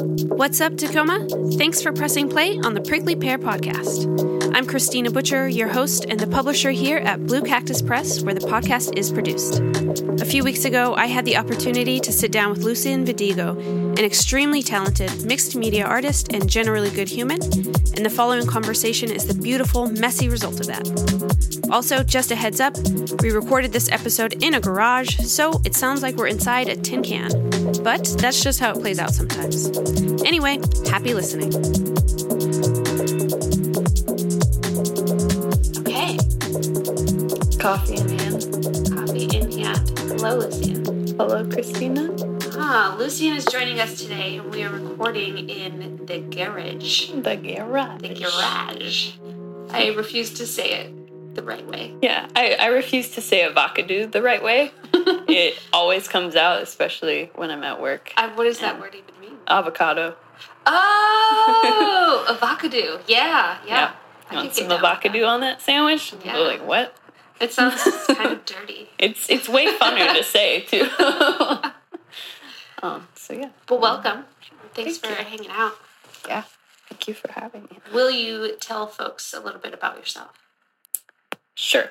What's up, Tacoma? Thanks for pressing play on the Prickly Pear podcast. I'm Christina Butcher, your host and the publisher here at Blue Cactus Press, where the podcast is produced. A few weeks ago, I had the opportunity to sit down with Lucien Vedego, an extremely talented mixed media artist and generally good human, and the following conversation is the beautiful, messy result of that. Also, just a heads up, we recorded this episode in a garage, so it sounds like we're inside a tin can. But that's just how it plays out sometimes. Anyway, happy listening. Okay, Coffee in hand. coffee in hand. Hello, Lucien. Hello, Christina. Ah, Lucien is joining us today, and we are recording in the garage. The garage. The garage. I refuse to say it the right way. Yeah, I, I refuse to say avocado the right way. it always comes out, especially when I'm at work. Uh, what does that word even mean? Avocado. Oh, avocado. Yeah, yeah. Yeah. I You want some get down with avocado on that sandwich? Yeah. You're like, what? It sounds kind of dirty. It's it's way funner to say too. um, so yeah, But welcome. Thanks Thank for you. hanging out. yeah. Thank you for having me. Will you tell folks a little bit about yourself? Sure.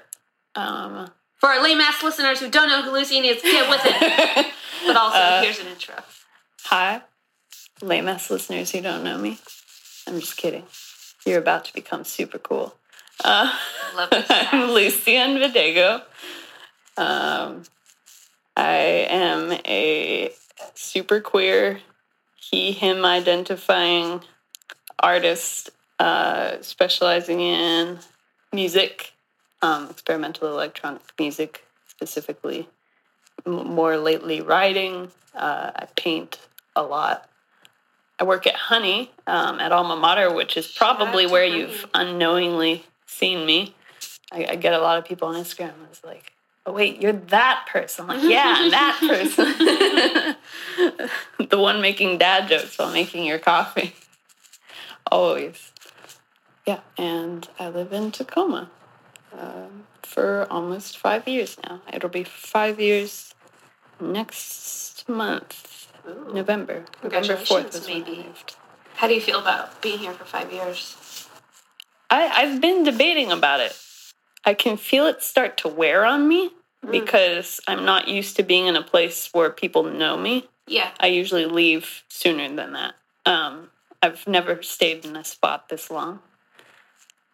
Um, For our lame ass listeners who don't know who Lucien is, get with it. But also, Uh, here's an intro. Hi, lame ass listeners who don't know me. I'm just kidding. You're about to become super cool. Uh, Love this. I'm Lucien Vedego. Um, I am a super queer, he, him identifying artist uh, specializing in music, um, experimental electronic music specifically. M- more lately, writing. Uh, I paint a lot. I work at Honey um, at Alma Mater, which is probably where Honey. you've unknowingly seen me. I, I get a lot of people on Instagram. I was like, "Oh wait, you're that person." I'm like, yeah, I'm that person. the one making dad jokes while making your coffee. Always. Yeah, and I live in Tacoma um, for almost five years now. It'll be five years next month, Ooh. November. November fourth Congratulations, is when I maybe. moved. How do you feel about being here for five years? I, I've been debating about it. I can feel it start to wear on me because I'm not used to being in a place where people know me. Yeah. I usually leave sooner than that. Um, I've never stayed in a spot this long.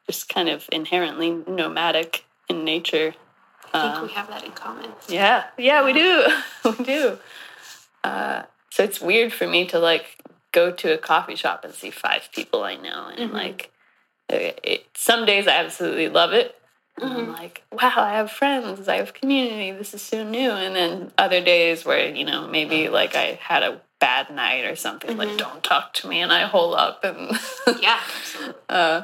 Just kind of inherently nomadic in nature. I think Uh, we have that in common. yeah, yeah, we do, we do. Uh, so it's weird for me to like go to a coffee shop and see five people I know, and Mhm. like, it, it, some days I absolutely love it. And I'm like, wow, I have friends, I have community. This is so new. And then other days where you know maybe like I had a bad night or something, like Mhm. don't talk to me, and I hole up and Yeah, absolutely. uh,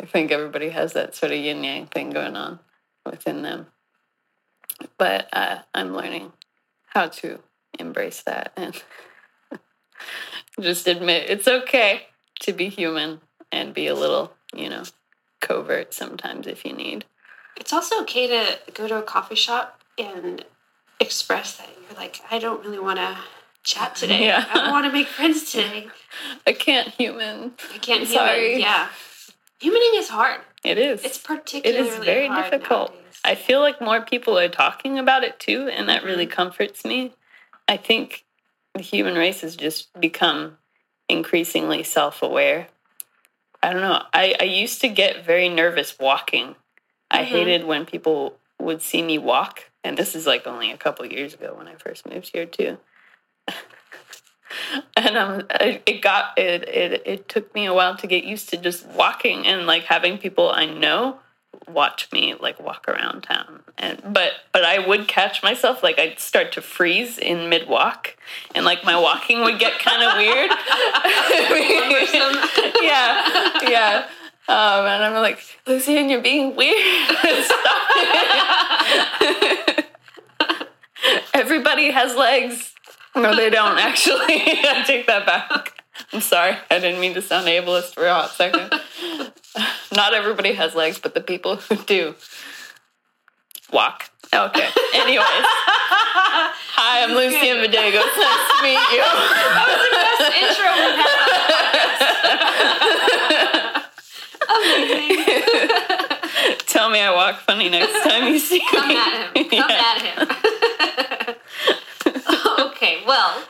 I think everybody has that sort of yin yang thing going on within them. But uh, I'm learning how to embrace that and just admit it's okay to be human and be a little, you know, covert sometimes if you need. It's also okay to go to a coffee shop and express that you're like, I don't really want to chat today. Yeah. I don't want to make friends today. I can't human. I can't Sorry. human. Yeah. Humaning is hard. It is. It's it particularly is very difficult. nowadays. I feel like more people are talking about it too, and that really comforts me. I think the human race has just become increasingly self aware. I don't know. I, I used to get very nervous walking. I Mhm. hated when people would see me walk. And this is like only a couple years ago when I first moved here too. and um, it got it, it it took me a while to get used to just walking and like having people I know watch me like walk around town. And but but I would catch myself like I'd start to freeze in mid walk and like my walking would get kind of weird. Yeah yeah. Um, and I'm like Lucien you're being weird. Stop it. everybody has legs no they don't actually I take that back I'm sorry I didn't mean to sound ableist for a hot second not everybody has legs, but the people who do walk. Okay. Anyways, hi, I'm Lucien Vedego. It's nice to meet you. That was the best intro we've had on. Amazing. Tell me I walk funny next time you see Come me. at him. Come at him. Okay, well,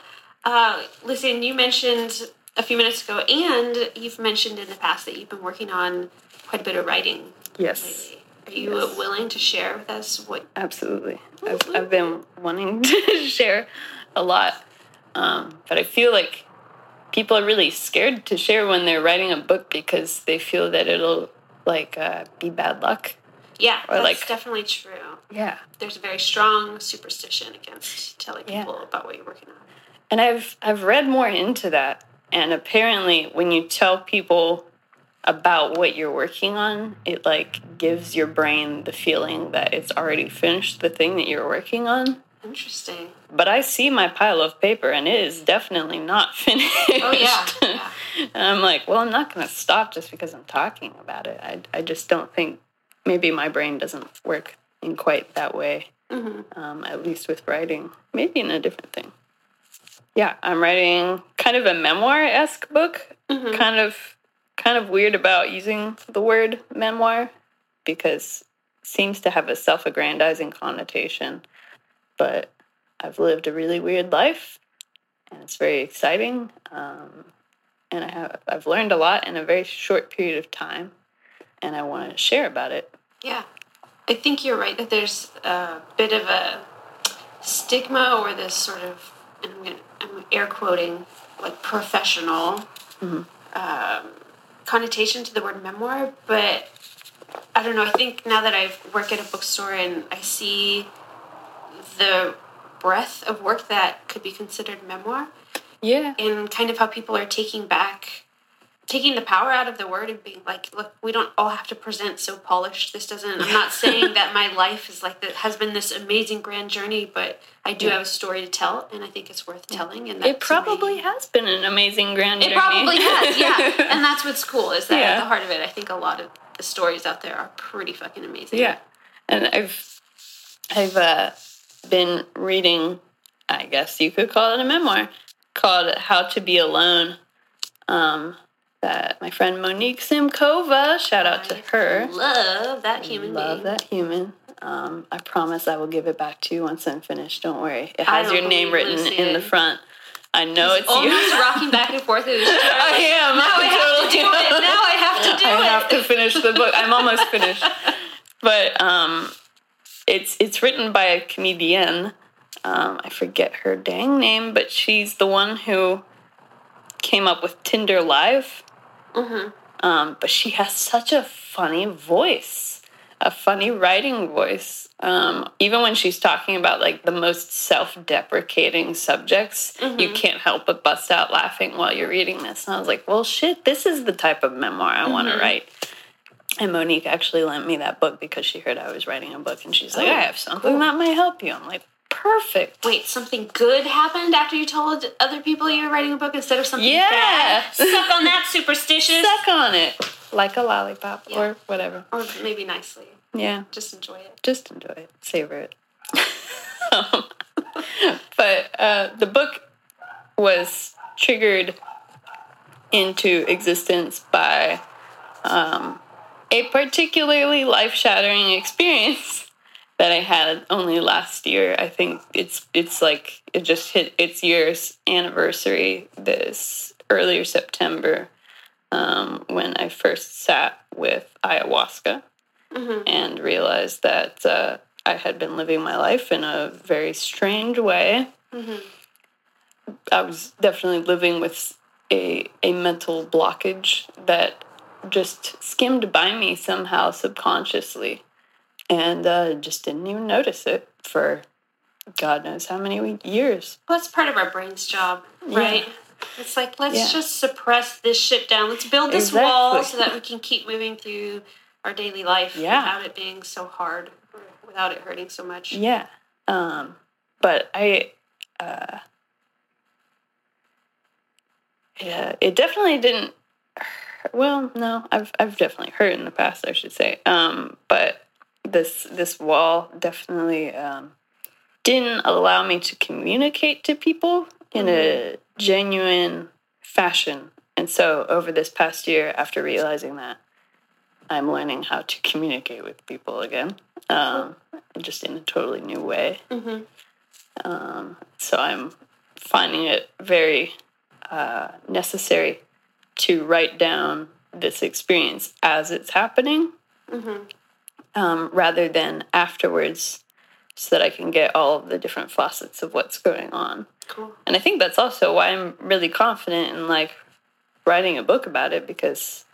uh, listen, you mentioned a few minutes ago, and you've mentioned in the past that you've been working on quite a bit of writing Yes, lately. Are you Yes. willing to share with us what? absolutely. I've, I've been wanting to share a lot, um, but I feel like people are really scared to share when they're writing a book because they feel that it'll like uh, be bad luck. Yeah, Or that's like- definitely true. Yeah, There's a very strong superstition against telling Yeah. people about what you're working on. and I've I've read more into that, and apparently, when you tell people about what you're working on, it like gives your brain the feeling that it's already finished the thing that you're working on. Interesting. But I see my pile of paper, and it is definitely not finished. Oh yeah. yeah. and I'm like, well, I'm not going to stop just because I'm talking about it. I, I just don't think maybe my brain doesn't work in quite that way, hmm um, at least with writing. Maybe in a different thing. Yeah, I'm writing kind of a memoir esque book. Mhm. Kind of, kind of weird about using the word memoir because it seems to have a self-aggrandizing connotation. But I've lived a really weird life, and it's very exciting. Um, and I have I've learned a lot in a very short period of time, and I want to share about it. Yeah, I think you're right that there's a bit of a stigma or this sort of, and I'm, gonna, I'm air quoting, like professional um, connotation to the word memoir. But I don't know. I think now that I work at a bookstore and I see the breadth of work that could be considered memoir, Yeah, and kind of how people are taking back taking the power out of the word and being like look we don't all have to present so polished this doesn't i'm not saying that my life is like that has been this amazing grand journey but i do have a story to tell and i think it's worth telling and it probably amazing. has been an amazing grand it journey. It probably has yeah and that's what's cool is that Yeah. at the heart of it i think a lot of the stories out there are pretty fucking amazing Yeah, and I've I've uh, been reading. I guess you could call it a memoir called "How to Be Alone." Um, that my friend Monique Simkova. Shout out to her. love that human Love being that human. Um, I promise I will give it back to you once I'm finished. Don't worry. It has your name written Lucy in the front. I know it's you. almost rocking back and forth in his chair. I am. now i have to totally do it now i have to do I it I have to finish the book. I'm almost finished, but um, it's it's written by a comedian. Um, I forget her dang name, but she's the one who came up with Tinder Live. Hmm Um, but she has such a funny voice, a funny writing voice. Um, even when she's talking about like the most self-deprecating subjects, you can't help but bust out laughing while you're reading this. And I was like, "Well, shit, this is the type of memoir I want to write." And Monique actually lent me that book because she heard I was writing a book, and she's like, Oh, "I have something cool. that might help you." I'm like, "Perfect." Wait, something good happened after you told other people you were writing a book instead of something Yeah. bad? Suck on that, superstitious. Suck on it like a lollipop Yeah. or whatever. Or maybe nicely. Yeah. Just enjoy it. just enjoy it, savor it. Um, but uh, the book was triggered into existence by um, a particularly life shattering experience that I had only last year. I think it's it's like it just hit its year's anniversary this earlier September um, when I first sat with ayahuasca hmm and realized that uh, I had been living my life in a very strange way. hmm I was definitely living with a a mental blockage that just skimmed by me somehow subconsciously, and uh, just didn't even notice it for God knows how many years. Well, that's part of our brain's job, Yeah. right? It's like, let's Yeah. just suppress this shit down. Let's build this Exactly. wall so that we can keep moving through our daily life Yeah. without it being so hard, without it hurting so much. Yeah, um, but I. Uh, yeah, it definitely didn't. Well, no, I've I've definitely hurt in the past, I should say. Um, but this this wall definitely um, didn't allow me to communicate to people in a genuine, fashion. And so over this past year, after realizing that, I'm learning how to communicate with people again, um, just in a totally new way. Mhm. Um, so I'm finding it very uh, necessary to write down this experience as it's happening Mhm. Um, rather than afterwards so that I can get all of the different facets of what's going on. Cool. And I think that's also why I'm really confident in like writing a book about it because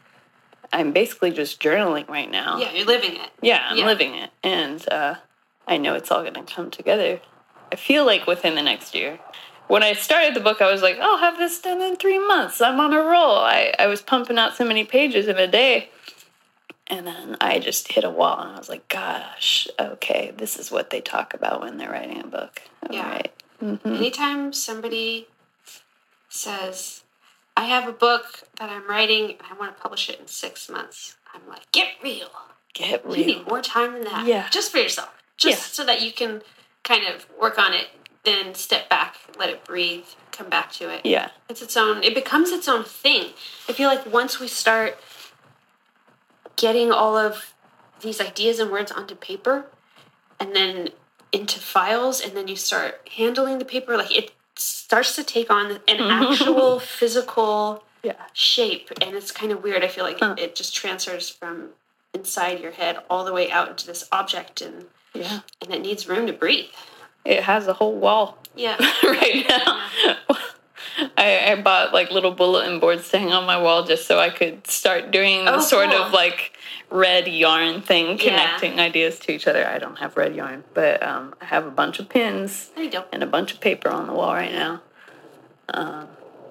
I'm basically just journaling right now. Yeah, you're living it. Yeah, I'm Yeah. living it. And uh, I know it's all going to come together. I feel like within the next year. When I started the book, I was like, I'll have this done in three months. I'm on a roll. I, I was pumping out so many pages in a day. And then I just hit a wall and I was like, gosh, okay, this is what they talk about when they're writing a book. All Yeah. right. Mm-hmm. Anytime somebody says, I have a book that I'm writing and I want to publish it in six months, I'm like, get real. Get real. You need more time than that. Yeah. Just for yourself. Just Yeah. so that you can kind of work on it, then step back, let it breathe, come back to it. Yeah. It's its own, it becomes its own thing. I feel like once we start getting all of these ideas and words onto paper and then into files, and then you start handling the paper, like it starts to take on an mm-hmm. actual physical Yeah. shape. And it's kind of weird. I feel like it just transfers from inside your head all the way out into this object, and, Yeah. and it needs room to breathe. It has a whole wall Yeah. right now. I, I bought like little bulletin boards to hang on my wall just so I could start doing the Oh, sort cool. of like red yarn thing, connecting ideas to each other. I don't have red yarn, but um, I have a bunch of pins There you go. and a bunch of paper on the wall right now.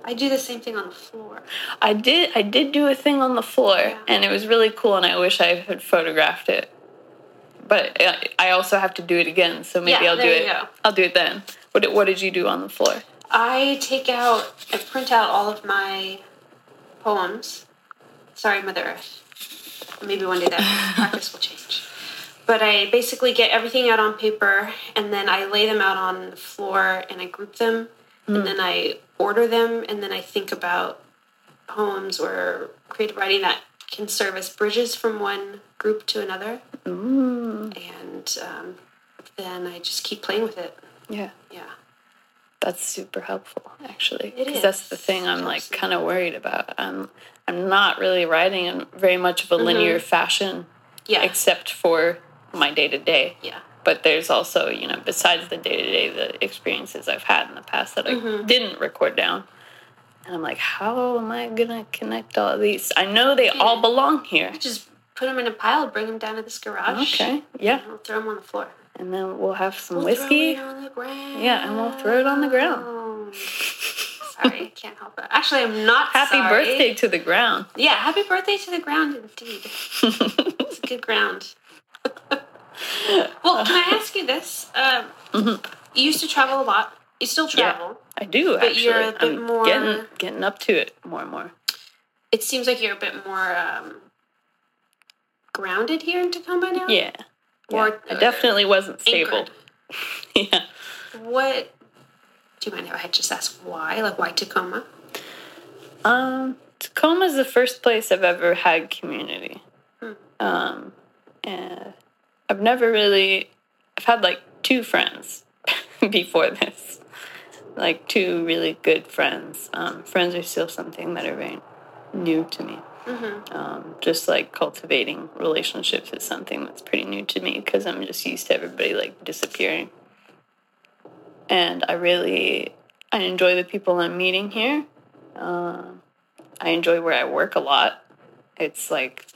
I do the same thing on the floor. I did I did do a thing on the floor Yeah. and it was really cool and I wish I had photographed it. But uh, I also have to do it again, so maybe Yeah, I'll do it. go. I'll do it then. What what did you do on the floor? I take out, I print out all of my poems. Sorry, Mother Earth. Maybe one day that practice will change. But I basically get everything out on paper and then I lay them out on the floor and I group them and then I order them and then I think about poems or creative writing that can serve as bridges from one group to another. And um, then I just keep playing with it. Yeah. Yeah. That's super helpful, actually. Because that's the thing I'm like kind of worried about. I'm I'm not really writing in very much of a linear fashion, Yeah. except for my day to day. yeah. But there's also, you know, besides the day to day, the experiences I've had in the past that I Mm-hmm. didn't record down. And I'm like, how am I gonna connect all of these? I know they all belong here. Just put them in a pile, bring them down to this garage. Okay, yeah, throw them on the floor. And then we'll have some We'll whiskey. Throw it on the ground. Yeah, and we'll throw it on the ground. sorry, I can't help it. Actually, I'm not Happy sorry. birthday to the ground. Yeah, happy birthday to the ground, indeed. it's a good ground. well, can I ask you this? Um, You used to travel a lot. You still Mm-hmm. Yeah. travel. I do But actually. you're a bit I'm more- getting getting up to it more and more. It seems like you're a bit more um, grounded here in Tacoma now. Yeah. Or I definitely wasn't stable. yeah. What? Do you mind if I had just ask why? Like why Tacoma? Um, Tacoma is the first place I've ever had community. Um, and I've never really. I've had like two friends before this, like two really good friends. Um, friends are still something that are very new to me. Um, just like cultivating relationships is something that's pretty new to me because I'm just used to everybody like disappearing. And I really, I enjoy the people I'm meeting here. Um, I enjoy where I work a lot. It's like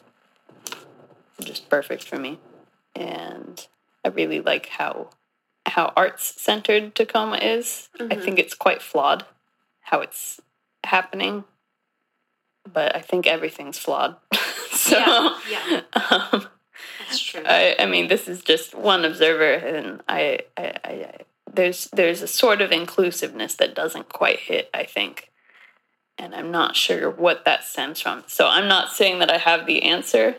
just perfect for me. And I really like how how arts centered Tacoma is. I think it's quite flawed how it's happening. But I think everything's flawed. so Yeah, yeah. um, That's true. I, I mean, this is just one observer, and I, I, I, I there's there's a sort of inclusiveness that doesn't quite hit. I think, and I'm not sure what that stems from. So I'm not saying that I have the answer.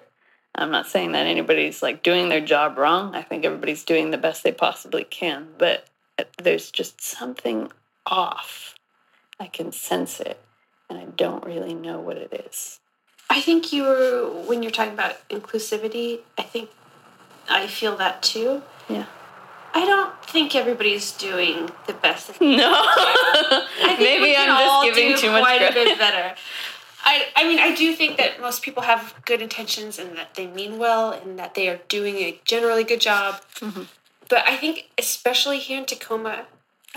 I'm not saying that anybody's like doing their job wrong. I think everybody's doing the best they possibly can, but there's just something off. I can sense it, and I don't really know what it is. I think you were when you're talking about inclusivity. I think I feel that too. Yeah. I don't think everybody's doing the best. that No. I think Maybe I'm all just giving too much quite a credit. bit better. I, I mean, I do think that most people have good intentions and that they mean well and that they are doing a generally good job. Mm-hmm. But I think, especially here in Tacoma,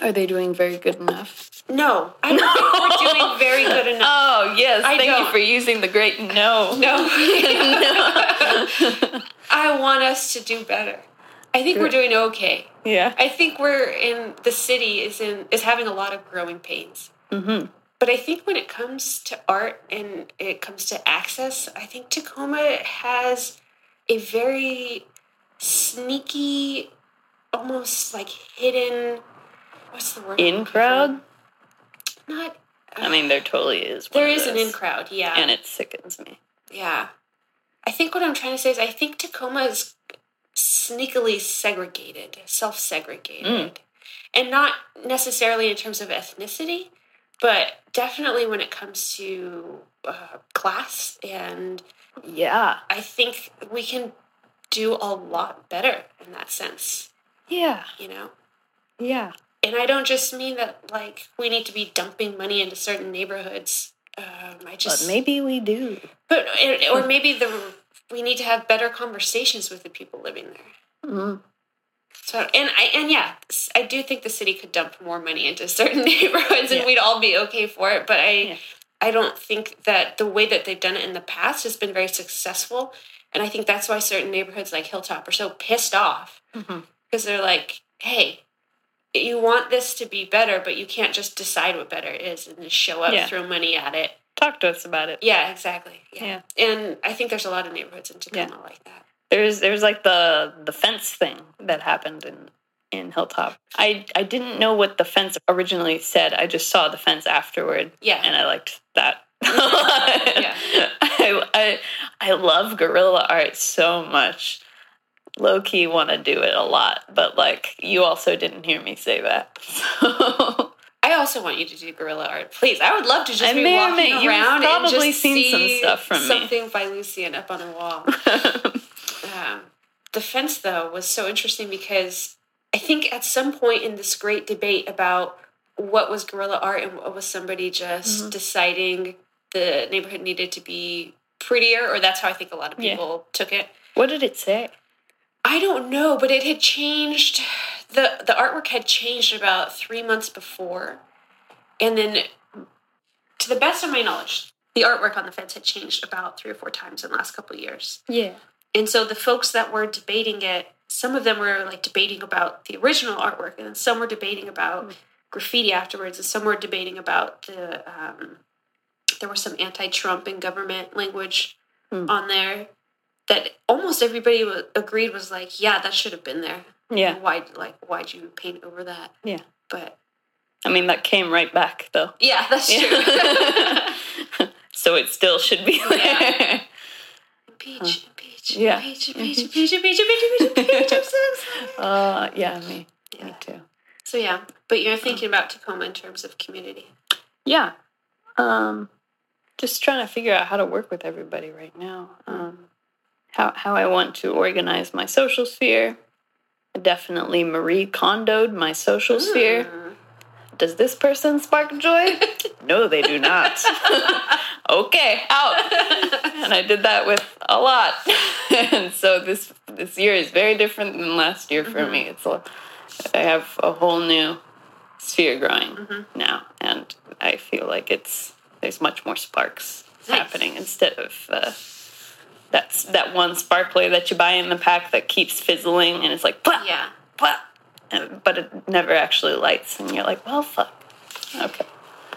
Are they doing very good enough? no, I don't think we're doing very good enough. Oh, yes. I Thank you don't. for using the great no. No. I want us to do better. I think we're doing okay. Yeah. I think we're in the city is in is having a lot of growing pains. Mm-hmm. But I think when it comes to art and it comes to access, I think Tacoma has a very sneaky, almost like hidden. What's the word? In crowd? Not. I mean, there totally is. There is an in crowd. Yeah. And it sickens me. Yeah. I think what I'm trying to say is I think Tacoma is sneakily segregated, self segregated. And not necessarily in terms of ethnicity, but definitely when it comes to uh, class. And Yeah. I think we can do a lot better in that sense, Yeah. you know? Yeah. And I don't just mean that, like, we need to be dumping money into certain neighborhoods. Um, I But just maybe we do. But or maybe the we need to have better conversations with the people living there. Mm. So and I and yeah, I do think the city could dump more money into certain neighborhoods, and Yeah. we'd all be okay for it. But I Yeah. I don't think that the way that they've done it in the past has been very successful, and I think that's why certain neighborhoods like Hilltop are so pissed off Mhm. because they're like, hey. You want this to be better, but you can't just decide what better is and just show up, Yeah. throw money at it. Talk to us about it. Yeah, exactly. Yeah. And I think there's a lot of neighborhoods in Tacoma like that. There's there's like the the fence thing that happened in in Hilltop. I I didn't know what the fence originally said. I just saw the fence afterward. Yeah. And I liked that. Mm-hmm. Yeah. I, I I love guerrilla art so much. Low key want to do it a lot, but like you also didn't hear me say that. So I also want you to do guerrilla art, please. I would love to just I be may walking may- you've around and probably just seen some see stuff from me. something by Lucien up on a wall. um, the fence, though, was so interesting because I think at some point in this great debate about what was guerrilla art and what was somebody just Mm-hmm. deciding the neighborhood needed to be prettier, or that's how I think a lot of Yeah. people took it. what did it say? I don't know, but it had changed. the The artwork had changed about three months before, and then, to the best of my knowledge, the artwork on the fence had changed about three or four times in the last couple of years. Yeah. And so the folks that were debating it, some of them were like debating about the original artwork, and then some were debating about graffiti afterwards, and some were debating about the. Um, there was some anti-Trump and government language Hmm. on there that almost everybody wa agreed was like, yeah, that should have been there. Yeah. Why, like, why'd you paint over that? Yeah. But I mean that came right back though. yeah, that's true. So it still should be there. Yeah. Impeach, impeach, Yeah. impeach, impeach, impeach, impeach, impeach, impeach, impeach. I'm so excited. Uh, yeah, me. Yeah. Me too. So yeah, but you're thinking about Tacoma in terms of community. Yeah. Um, just trying to figure out how to work with everybody right now. Um, how how I want to organize my social sphere. I definitely Marie Kondoed my social sphere. Mm. Does this person spark joy? no, they do not. okay, out. and I did that with a lot. and so this this year is very different than last year for me. It's a, I have a whole new sphere growing now, and I feel like it's there's much more sparks Nice. happening instead of. Uh, that's that one sparkler that you buy in the pack that keeps fizzling and it's like "Plah, Yeah. plah," but it never actually lights and you're like well fuck okay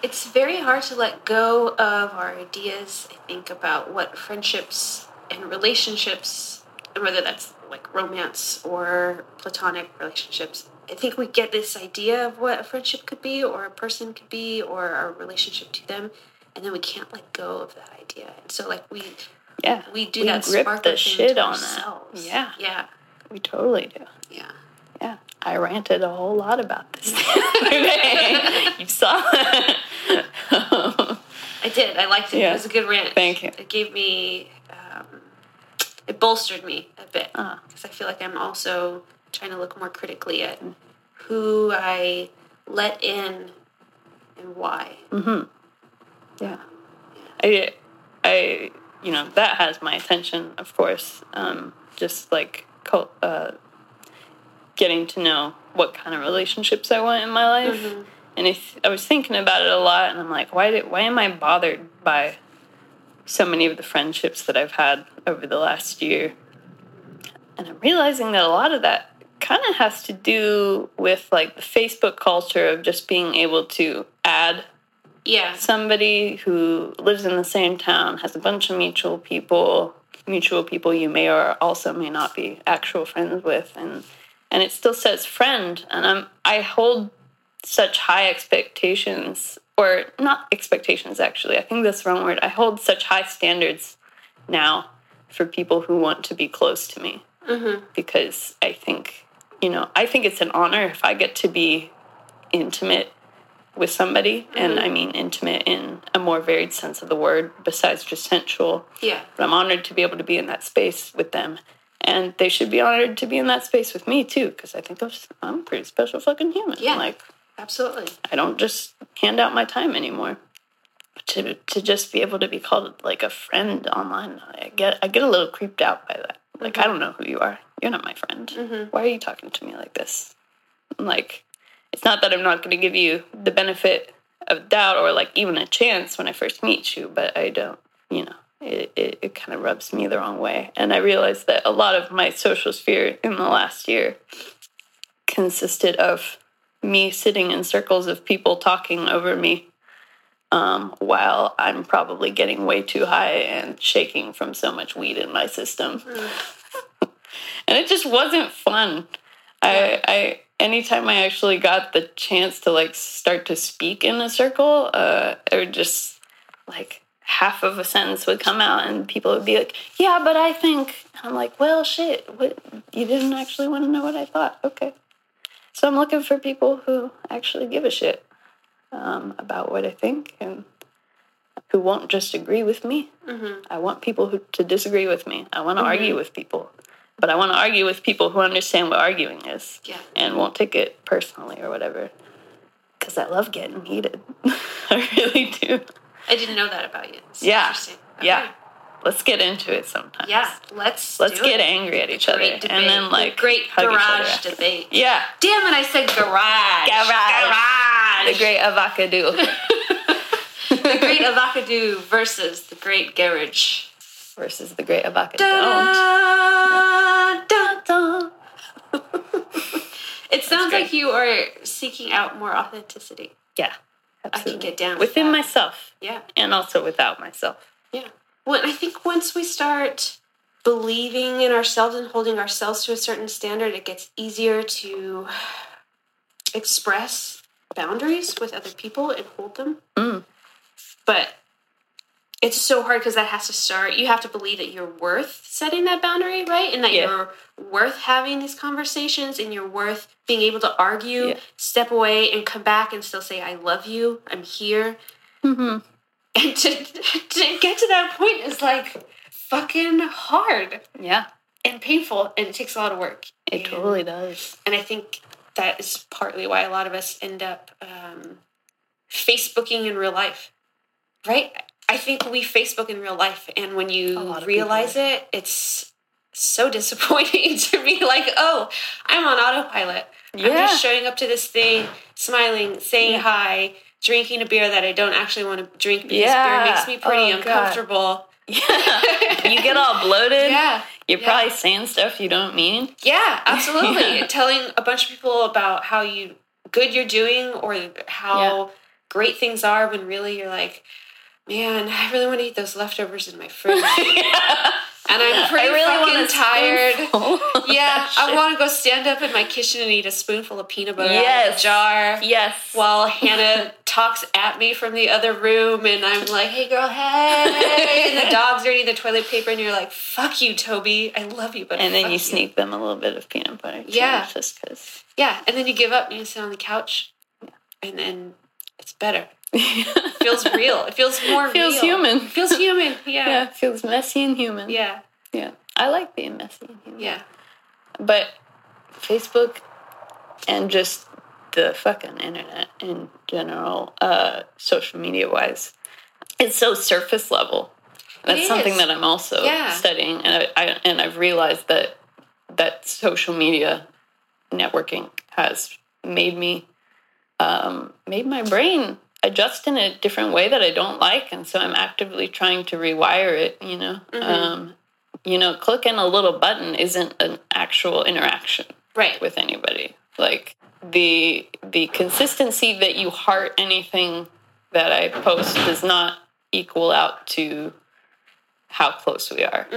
It's very hard to let go of our ideas, I think, about what friendships and relationships, and whether that's like romance or platonic relationships. I think we get this idea of what a friendship could be, or a person could be, or our relationship to them, and then we can't let go of that idea. And so, like, we yeah we do we that grip the shit on ourselves. that yeah yeah, we totally do yeah. yeah i ranted a whole lot about this the other day you saw I did. I liked it. Yeah. It was a good rant. Thank you. It gave me, um, it bolstered me a bit because I feel like I'm also trying to look more critically at who I let in and why. Mm-hmm. Yeah. I, I, you know, that has my attention, of course. Um, just like uh, getting to know what kind of relationships I want in my life. And if I was thinking about it a lot, and I'm like, why did, why am I bothered by so many of the friendships that I've had over the last year? And I'm realizing that a lot of that kind of has to do with like the Facebook culture of just being able to add Yeah. somebody who lives in the same town has a bunch of mutual people mutual people you may or also may not be actual friends with and and it still says friend and i'm i hold such high expectations or not expectations actually i think that's the wrong word i hold such high standards now for people who want to be close to me mm-hmm. because i think you know i think it's an honor if i get to be intimate with somebody, and mm-hmm. I mean intimate in a more varied sense of the word, besides just sensual. Yeah. But I'm honored to be able to be in that space with them, and they should be honored to be in that space with me too, because I think I'm, a pretty special fucking human. Yeah. Like Absolutely. I don't just hand out my time anymore. To to just be able to be called like a friend online, I get I get a little creeped out by that. Like mm-hmm. I don't know who you are. You're not my friend. Mm-hmm. Why are you talking to me like this? I'm like, it's not that I'm not going to give you the benefit of doubt or like even a chance when I first meet you, but I don't. You know, it it, it kind of rubs me the wrong way, and I realized that a lot of my social sphere in the last year consisted of me sitting in circles of people talking over me um, while I'm probably getting way too high and shaking from so much weed in my system. and it just wasn't fun. I, I, anytime I actually got the chance to like start to speak in a circle, uh, it would just like half of a sentence would come out and people would be like, yeah, but I think, and I'm like, well, shit, what, you didn't actually want to know what I thought. Okay. So I'm looking for people who actually give a shit um, about what I think and who won't just agree with me. I want people who to disagree with me. I want to argue with people, but I want to argue with people who understand what arguing is Yeah. and won't take it personally or whatever. Because I love getting heated. I really do. I didn't know that about you. It's Yeah. interesting. Yeah. Let's get into it sometimes. Yeah. Let's Let's get it. angry at each other Great and debate. then The like great each other garage debate. Yeah. Damn it! I said garage. Garage. Garage. The great avocado the great avocado versus the great garage. Versus the great dun, dun. it sounds like you are seeking out more authenticity. Yeah. Absolutely. I can get down with within myself Yeah. and also without myself. Yeah. Well, I think once we start believing in ourselves and holding ourselves to a certain standard, it gets easier to express boundaries with other people and hold them. Mm. But it's so hard because that has to start. You have to believe that you're worth setting that boundary, right? And that Yeah. you're worth having these conversations and you're worth being able to argue, Yeah. step away, and come back and still say, I love you, I'm here Mm-hmm. and to, to get to that point is like fucking hard Yeah, and painful and it takes a lot of work it and, totally does. and i think that is partly why a lot of us end up um, facebooking in real life right i think we facebook in real life and when you realize it it's so disappointing to be like oh i'm on autopilot i'm just showing up to this thing smiling saying hi drinking a beer that i don't actually want to drink because Yeah. beer makes me pretty Oh, uncomfortable Yeah, you get all bloated. yeah You're yeah. probably saying stuff you don't mean. Yeah, absolutely. Yeah. Telling a bunch of people about how you good you're doing or how Yeah. great things are when really you're like, man, I really want to eat those leftovers in my fridge. and I'm pretty fucking want a tired. Yeah, I want to go stand up in my kitchen and eat a spoonful of peanut butter out of Yes. a jar. Yes. While Hannah talks at me from the other room, and I'm like, "Hey, girl, hey!" and the dogs are eating the toilet paper, and you're like, "Fuck you, Toby. I love you, but and then fuck you sneak them a little bit of peanut butter. Too, Yeah. Just because. Yeah, and then you give up and you sit on the couch, and then it's better. It feels real. It feels more Feels real. human. It feels human. yeah, Yeah. it feels messy and human. Yeah. yeah. I like being messy and human. Yeah. But Facebook and just the fucking internet in general, uh, social media wise, it's so surface level. That's something that I'm also Yeah. studying, and I, I and I've realized that that social media networking has made me um, made my brain adjust in a different way that I don't like, and so I'm actively trying to rewire it. You know, um, you know, clicking a little button isn't an actual interaction Right. with anybody. Like the the consistency that you heart anything that I post does not equal out to how close we are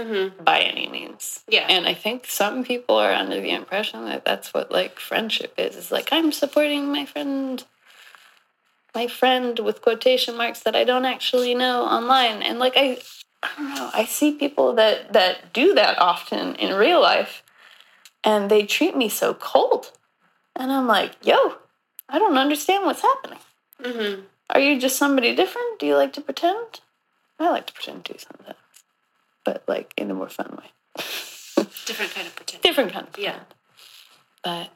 by any means. Yeah. And I think some people are under the impression that that's what like friendship is. It's like I'm supporting my friend my friend with quotation marks that I don't actually know online. And like I I don't know, I see people that that do that often in real life and they treat me so cold. And I'm like, yo, I don't understand what's happening. Mm-hmm. Are you just somebody different? Do you like to pretend? I like to pretend too sometimes, but like in a more fun way. Different kind of pretend. Different kind of Yeah. But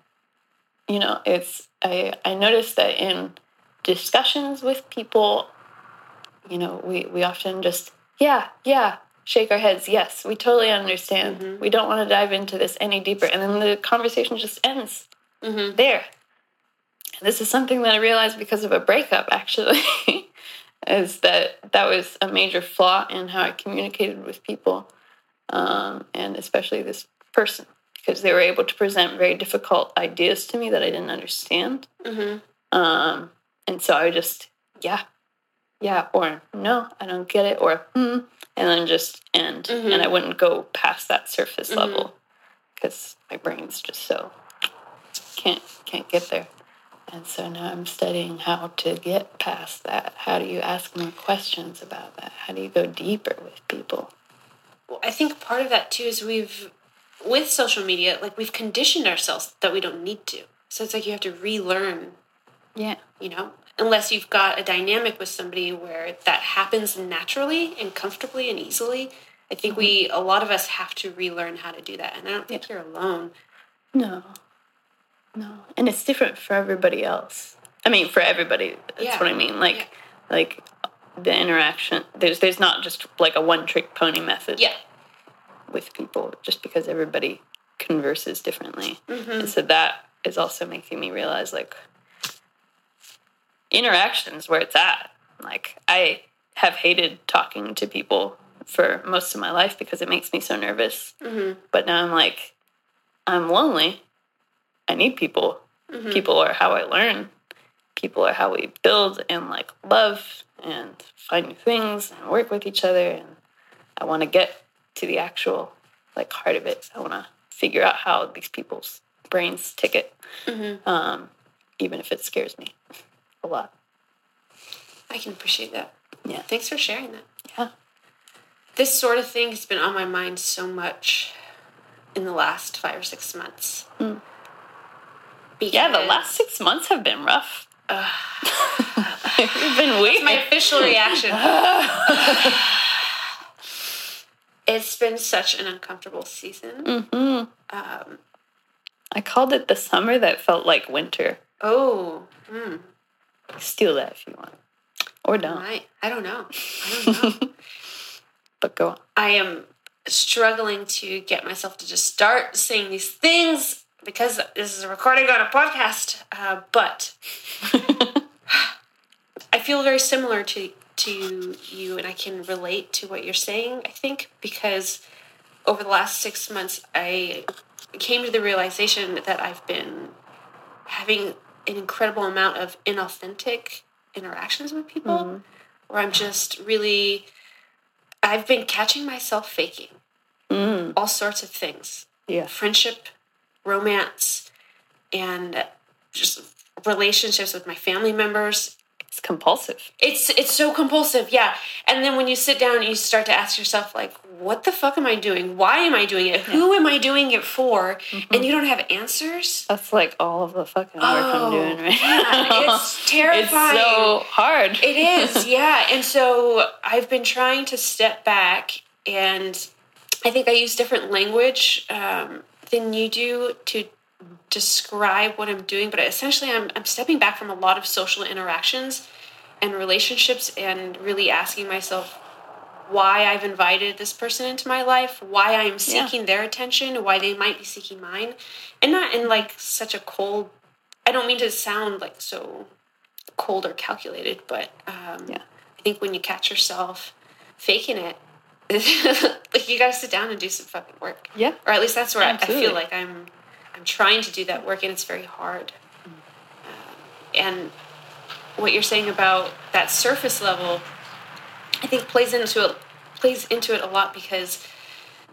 you know, it's I I noticed that in discussions with people, you know, we we often just yeah yeah shake our heads yes we totally understand we don't want to dive into this any deeper and then the conversation just ends Mm-hmm. there. And this is something that I realized because of a breakup, actually, is that that was a major flaw in how I communicated with people, um, and especially this person, because they were able to present very difficult ideas to me that I didn't understand. Mm-hmm. Um, and so I just, yeah, yeah, or no, I don't get it, or hmm, and then just end. Mhm. And I wouldn't go past that surface level because my brain's just so can't can't get there. And so now I'm studying how to get past that. How do you ask more questions about that? How do you go deeper with people? Well, I think part of that too is we've, with social media, like we've conditioned ourselves that we don't need to. So it's like you have to relearn, Yeah. you know, unless you've got a dynamic with somebody where that happens naturally and comfortably and easily. I think mm-hmm. we, a lot of us have to relearn how to do that. And I don't think you're alone. No. No. And it's different for everybody else. I mean, for everybody. That's Yeah. what I mean. Like, Yeah. like the interaction. There's there's not just like a one trick pony method. Yeah. with people just because everybody converses differently. Mm-hmm. And so that is also making me realize like interactions where it's at. Like I have hated talking to people for most of my life because it makes me so nervous. Mm-hmm. But now I'm like, I'm lonely. I need people. Mm-hmm. People are how I learn. People are how we build and like love and find new things and work with each other. And I want to get to the actual like heart of it. I want to figure out how these people's brains tick it, Mm-hmm. um, even if it scares me a lot. I can appreciate that. Yeah. Thanks for sharing that. Yeah. This sort of thing has been on my mind so much in the last five or six months. Mm. Yeah, the last six months have been rough. It's been weird. my official reaction. it's been such an uncomfortable season. hmm Um, I called it the summer that felt like winter. oh, hmm, Steal that if you want, or don't. I, I don't know. I don't know. But go on. I am struggling to get myself to just start saying these things because this is a recording on a podcast. Uh, but I feel very similar to to you, and I can relate to what you're saying. I think because over the last six months, I came to the realization that I've been having an incredible amount of inauthentic interactions with people, where I'm just really. I've been catching myself faking Mm, all sorts of things yeah. friendship, romance, and just relationships with my family members. It's compulsive. It's it's so compulsive, yeah. And then when you sit down and you start to ask yourself like what the fuck am I doing? Why am I doing it? Who am I doing it for? And you don't have answers. That's like all of the fucking work Oh, I'm doing right man, now. it's terrifying. It's so hard. It is, yeah. And so I've been trying to step back, and I think I use different language um, than you do to describe what I'm doing. But essentially, I'm, I'm stepping back from a lot of social interactions and relationships and really asking myself why I've invited this person into my life, why I'm seeking their attention, why they might be seeking mine. And not in like such a cold, I don't mean to sound like so cold or calculated, but um, Yeah. I think when you catch yourself faking it, like you got to sit down and do some fucking work. Yeah. Or at least that's where I, I feel like I'm. I'm trying to do that work, and it's very hard. Um, and what you're saying about that surface level, I think plays into it plays into it a lot because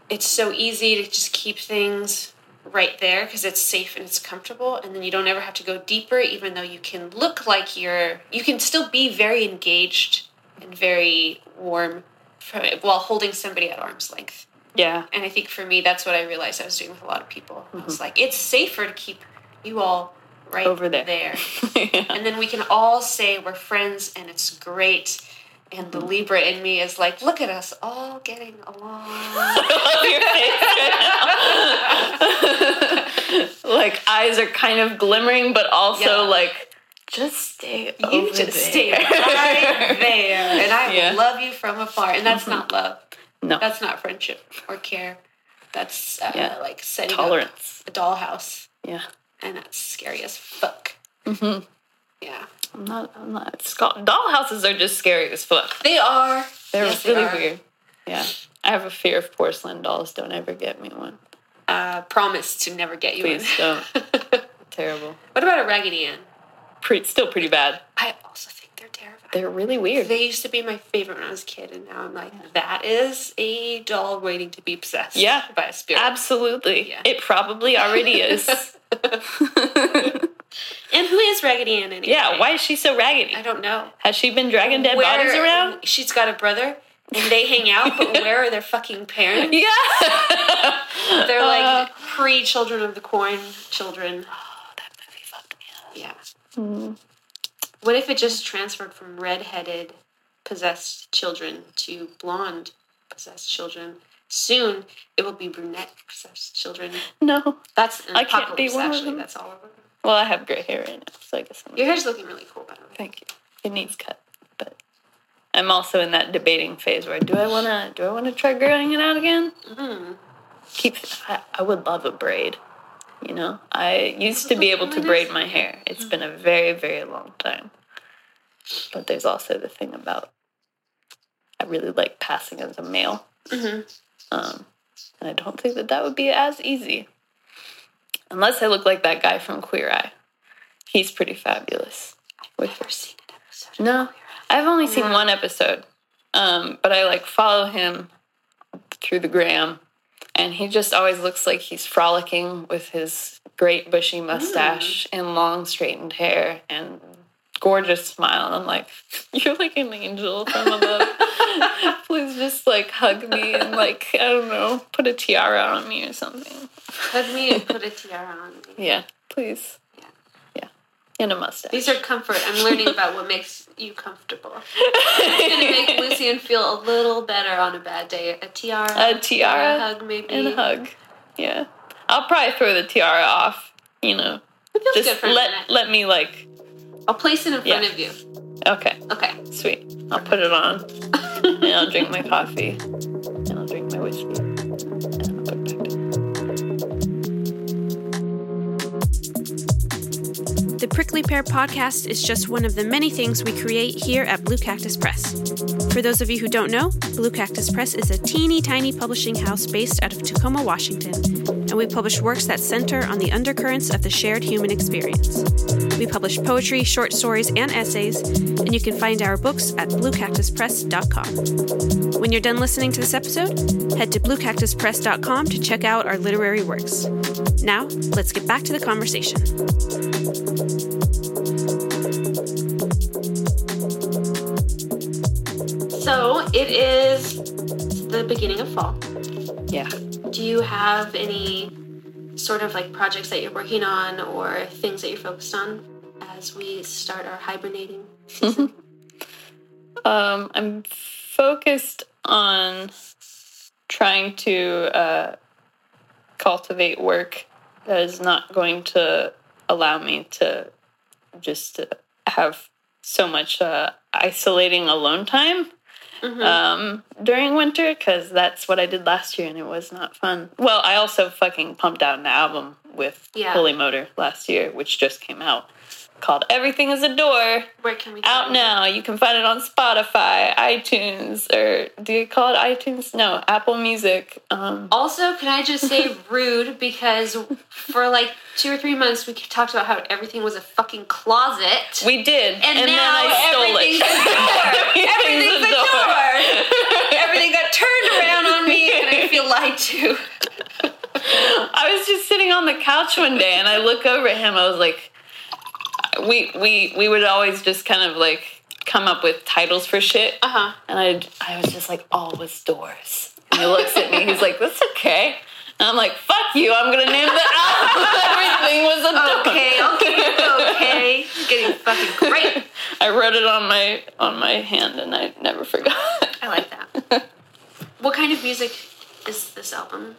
it's so easy to just keep things right there because it's safe and it's comfortable and then you don't ever have to go deeper even though you can look like you're you can still be very engaged and very warm for, while holding somebody at arm's length Yeah. and i think for me that's what i realized i was doing with a lot of people i was mm-hmm. like it's safer to keep you all right Over there. there yeah. and then we can all say we're friends and it's great and the mm-hmm. libra in me is like look at us all getting along Your face. like eyes are kind of glimmering, but also Yeah. like just stay. you just there. stay right there and i Yeah. love you from afar and that's not love No that's not friendship or care that's uh, Yeah. like setting tolerance. up a dollhouse Yeah. and that's scary as fuck Mm-hmm. yeah I'm not. I'm not. Dollhouses are just scary as fuck. they are They're Yes, they really are. weird. Yeah. I have a fear of porcelain dolls. Don't ever get me one. uh, promise to never get you Please one. don't. Terrible. what about a raggedy ann Pretty, still pretty bad. i also think they're terrifying They're really weird. They used to be my favorite when I was a kid, and now I'm like, that is a doll waiting to be possessed Yeah. by a spirit. Absolutely. Yeah. It probably already is. And who is Raggedy Ann anyway? yeah. Why is she so raggedy? I don't know. Has she been dragging dead Where- bodies around? She's got a brother, and they hang out, but where are their fucking parents? Yeah. They're Uh, like pre Children of the Corn children. that movie fucked me up. Yeah. Mm. What if it just transferred from redheaded possessed children to blonde possessed children? Soon it will be brunette possessed children. No. That's an I can't be one of actually. them. That's all. Well, I have gray hair right now, so I guess I'm. Your hair's looking really cool, by the way. Thank you. It needs cut, but I'm also in that debating phase where do I want to do I want to try growing it out again? Mm. Keep. I, I would love a braid. You know, I used to be able to braid my hair. It's been a very very long time. But there's also the thing about I really like passing as a male, hmm um, and I don't think that that would be as easy. Unless I look like that guy from Queer Eye. He's pretty fabulous. With Never seen an episode. no, I've only seen one episode, um, but I like follow him through the gram, and he just always looks like he's frolicking with his great bushy mustache mm. and long straightened hair and gorgeous smile. And I'm like, you're like an angel from above. Please just like hug me and like I don't know, put a tiara on me or something. Hug me and put a tiara on me. Yeah, please. Yeah, a mustache. These are comfort. I'm learning about what makes you comfortable. It's gonna make Lucien feel a little better on a bad day. A tiara, A tiara a hug, maybe. and a hug. Yeah, I'll probably throw the tiara off. You know, It feels good just let let me like. I'll place it in front Yeah. of you. Okay, Okay. sweet. I'll put it on, and I'll drink my coffee, and I'll drink my whiskey, The Prickly Pear podcast is just one of the many things we create here at Blue Cactus Press. For those of you who don't know, Blue Cactus Press is a teeny tiny publishing house based out of Tacoma, Washington, and we publish works that center on the undercurrents of the shared human experience. We publish poetry, short stories, and essays, and you can find our books at bluecactuspress.com. When you're done listening to this episode, head to bluecactuspress.com to check out our literary works. Now, let's get back to the conversation. So it is the beginning of fall. Yeah. Do you have any sort of like projects that you're working on or things that you're focused on as we start our hibernating season? Um, I'm focused on trying to uh, cultivate work that is not going to allow me to just uh, have so much uh, isolating alone time um, during winter because that's what I did last year and it was not fun. Well, I also fucking pumped out an album with Yeah. Holy Motor last year, which just came out called Everything is a Door Where can we out it? now. You can find it on Spotify, iTunes, or do you call it iTunes? No, Apple Music. Um, Also, can I just say rude because for like two or three months we talked about how everything was a fucking closet. we did, and, and, now then I stole everything's it. a door. everything's a door. Everything got turned around on me, and I feel lied to. I was just sitting on the couch one day, and I look over at him. I was like, we we we would always just kind of like come up with titles for shit, Uh huh. and I I was just like, all was doors. And he looks at me. He's like, that's okay. And I'm like, fuck you. I'm gonna name the album. Everything was a door. Okay, okay, okay. Getting fucking great. I wrote it on my on my hand and I never forgot. I like that. What kind of music is this album?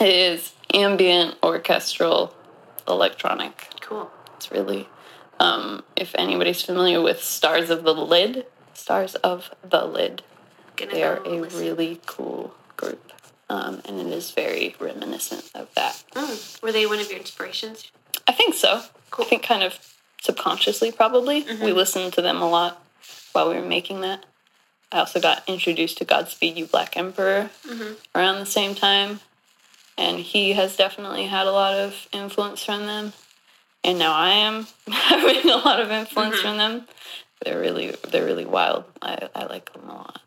it is ambient, orchestral, electronic. Cool. It's really um, if anybody's familiar with Stars of the Lid, Stars of the Lid, Gonna they are a listen. really cool group. Um, and it is very reminiscent of that. Mm. Were they one of your inspirations? I think so. Cool. I think kind of subconsciously, probably. We listened to them a lot while we were making that. I also got introduced to Godspeed You Black Emperor around the same time. And he has definitely had a lot of influence from them. And now I am having a lot of influence from them. They're really they're really wild. I, I like them a lot.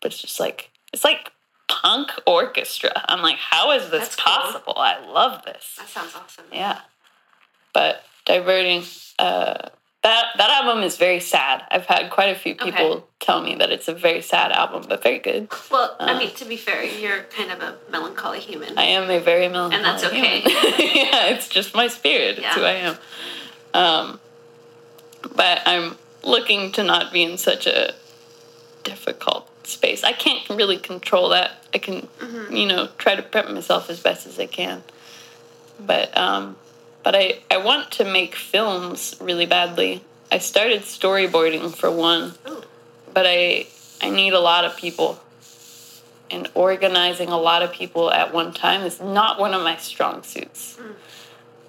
But it's just like it's like punk orchestra. I'm like, how is this That's cool. possible? I love this. That sounds awesome. Yeah. But diverting, uh, that that album is very sad. I've had quite a few people Okay. tell me that it's a very sad album, but very good. Well, I mean, to be fair, you're kind of a melancholy human. Uh. I am a very melancholy. And that's okay. yeah, it's just my spirit. It's who I am. Um, but I'm looking to not be in such a difficult space. I can't really control that. I can, Mm-hmm. you know, try to prep myself as best as I can. But um, but I I want to make films really badly. I started storyboarding for one, but I I need a lot of people. And organizing a lot of people at one time is not one of my strong suits.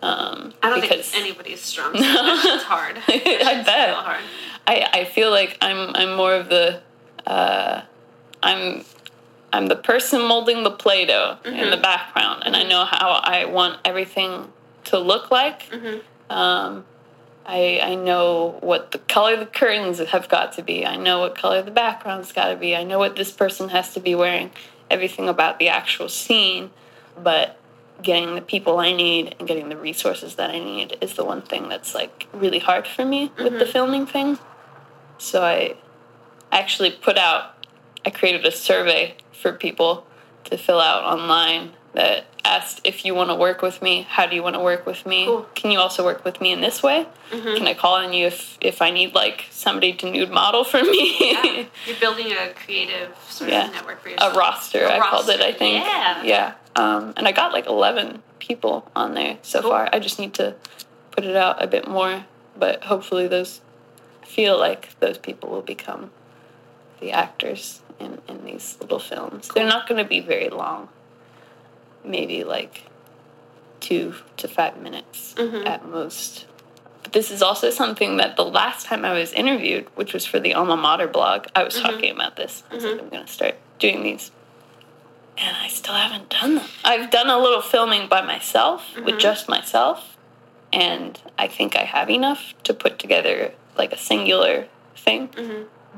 Um, I don't because think anybody's strong. So it's hard. I bet. hard. I, I feel like I'm I'm more of the uh, I'm I'm the person molding the play-doh in the background, and I know how I want everything to look like. Um, I I know what the color the curtains have got to be. I know what color the background's got to be. I know what this person has to be wearing. Everything about the actual scene, but getting the people I need and getting the resources that I need is the one thing that's like really hard for me with the filming thing. So I actually put out, I created a survey for people to fill out online that asked if you want to work with me, how do you want to work with me? Cool. Can you also work with me in this way? Can I call on you if, if I need like somebody to nude model for me? Yeah. You're building a creative sort Yeah. of network for yourself a roster, A I called it, I think. Yeah. Yeah. Um, and I got like 11 people on there so Cool. far. I just need to put it out a bit more, but hopefully those feel like those people will become the actors in, in these little films. They're not going to be very long. Maybe like two to five minutes Mhm. at most. But this is also something that the last time I was interviewed, which was for the alma mater blog, I was mm-hmm. talking about this. I was like, mm-hmm. I'm going to start doing these. And I still haven't done them. I've done a little filming by myself, with mm-hmm. just myself. And I think I have enough to put together like a singular thing,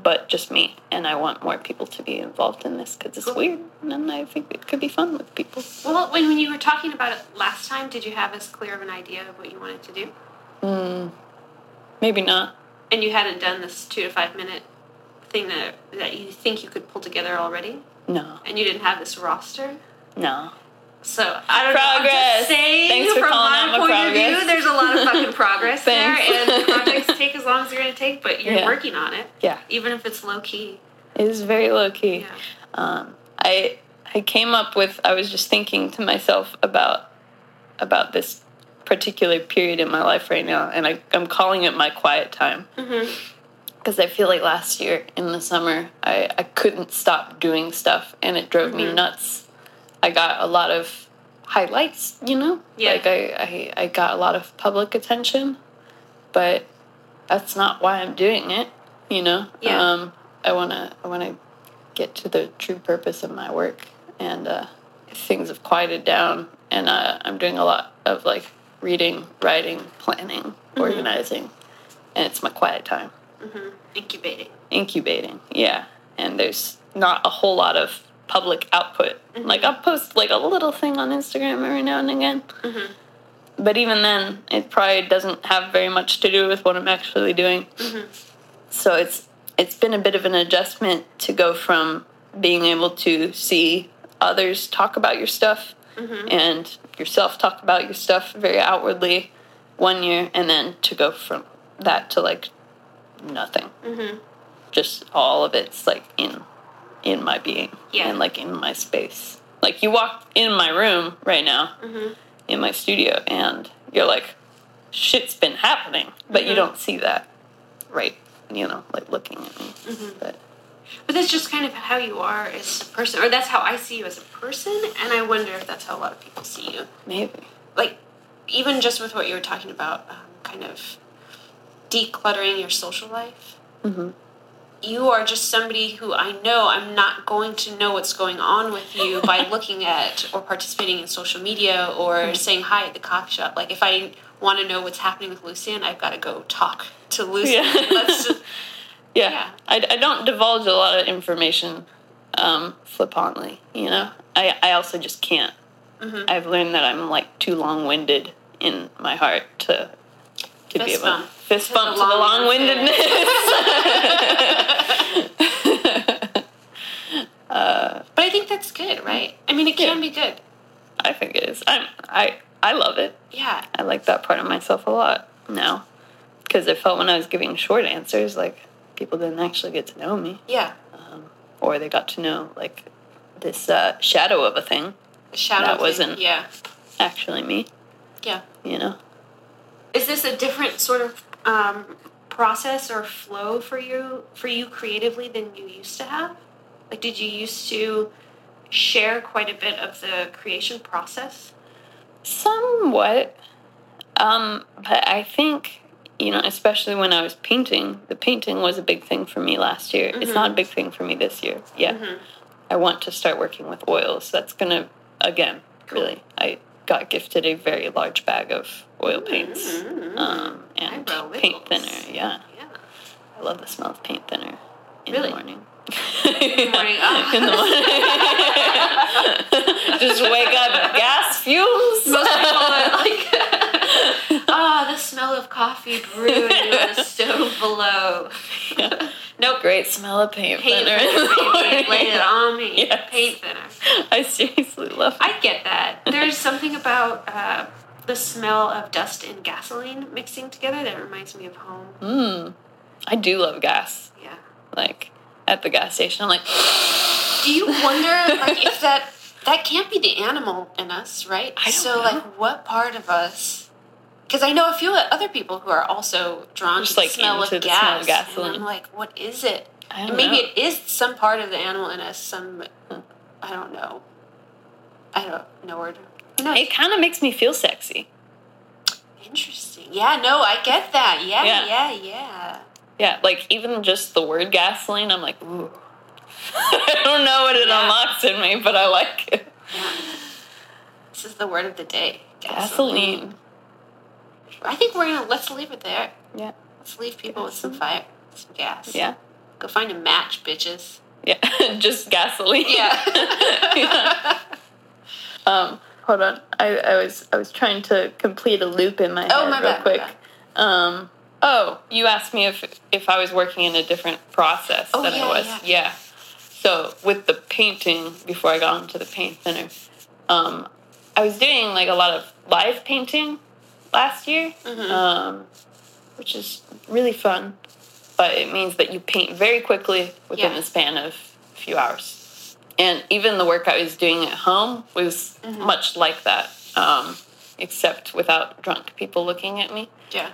but just me. And I want more people to be involved in this because it's weird. And I think it could be fun with people. Well, when, when you were talking about it last time, did you have as clear of an idea of what you wanted to do? Mm, maybe not. And you hadn't done this two to five minute thing that that you think you could pull together already, No, and you didn't have this roster. no. So I don't know. I'm just saying, Thanks for from calling my point of view, there's a lot of fucking progress there, and projects take as long as they're gonna take, but you're Yeah. working on it, Yeah, even if it's low key. it was very low key. Yeah. um, I I came up with I was just thinking to myself about about this particular period in my life right now, and I, I'm calling it my quiet time Mm-hmm. because I feel like last year in the summer I, I couldn't stop doing stuff, and it drove me Mhm. nuts. I got a lot of highlights, you know, Yeah. like I, I I got a lot of public attention, but that's not why I'm doing it, you know. Yeah. Um, I wanna I wanna get to the true purpose of my work, and uh, things have quieted down, and uh, I'm doing a lot of like reading, writing, planning, organizing, and it's my quiet time, Mm-hmm. Incubating. incubating. Yeah, and there's not a whole lot of public output. Like I'll post like a little thing on Instagram every now and again. Mhm. But even then, it probably doesn't have very much to do with what I'm actually doing. Mhm. So it's it's been a bit of an adjustment to go from being able to see others talk about your stuff Mhm. and yourself talk about your stuff very outwardly one year, and then to go from that to like nothing. Mhm. Just all of it's like in in my being Yeah. and like in my space. Like you walk in my room right now Mhm. in my studio and you're like shit's been happening but you Mhm. don't see that right you know like looking at me Mhm. but But that's just kind of how you are as a person, or that's how I see you as a person, and I wonder if that's how a lot of people see you. maybe Like, even just with what you were talking about, um, kind of decluttering your social life. hmm You are just somebody who I know I'm not going to know what's going on with you by looking at or participating in social media or saying hi at the coffee shop. Like, if I want to know what's happening with Lucien, I've got to go talk to Lucien. Yeah. Just, yeah, Yeah. I, I don't divulge a lot of information um flippantly you know i i also just can't Mhm. i've learned that i'm like too long-winded in my heart to to be able bump fist bump the to the long long-windedness uh But I think that's good, right? I mean, it can Yeah. be good. i think it is i'm i i love it Yeah. I like that part of myself a lot now because I felt when I was giving short answers like people didn't actually get to know me, Yeah. um, or they got to know like this uh, shadow of a thing Shadow That thing. wasn't- Yeah. actually me. Yeah. You know, Is this a different sort of um, process or flow for you for you creatively than you used to have? Like, did you used to share quite a bit of the creation process? somewhat. Um, but I think you know, especially when I was painting, the painting was a big thing for me last year. It's Mhm. not a big thing for me this year. Yeah. Mhm. I want to start working with oils. That's gonna again really. I got gifted a very large bag of oil paints Mhm. um, and paint thinner. Yeah, Yeah. I love the smell of paint thinner in Really? the morning. In the morning. ah. in the morning. Just wake up, gas fumes. Most people are like, ah, the smell of coffee brewing on the stove below. Yeah. Nope. Great smell of paint, Paint thinner. thinner, in the baby. morning. Lay it on me. Yes. Paint thinner. I seriously love it. I get that. There's something about uh, the smell of dust and gasoline mixing together that reminds me of home. Mm. I do love gas. Yeah. Like at the gas station, I'm like, Do you wonder, like, if that that can't be the animal in us, right? I don't so, know. like, what part of us? Because I know a few other people who are also drawn Just, to like, the smell of the gas. smell of gasoline. I'm like, what is it? I don't maybe know. it is some part of the animal in us. Some, I don't know. I don't know where to. It kind of makes me feel sexy. Interesting. Yeah, no, I get that. Yeah, Yeah. yeah, yeah. Yeah, like even just the word gasoline, I'm like, ooh. I don't know what it Yeah. unlocks in me, but I like it. yeah. This is the word of the day. Gasoline. I think we're gonna let's leave it there. Yeah. Let's leave people with some fire, some gas. Yeah. Go find a match, bitches. Yeah. just gasoline. Yeah. Yeah. Um, hold on. I, I was I was trying to complete a loop in my head Oh, my real bad, my quick. bad. Um, Oh, you asked me if if I was working in a different process Oh, than yeah, I was. yeah. Yeah. So with the painting, before I got into the paint thinner, um, I was doing like a lot of live painting last year, Mm-hmm. um, which is really fun. But it means that you paint very quickly within Yeah. the span of a few hours. And even the work I was doing at home was Mm-hmm. much like that, um, except without drunk people looking at me. Yeah.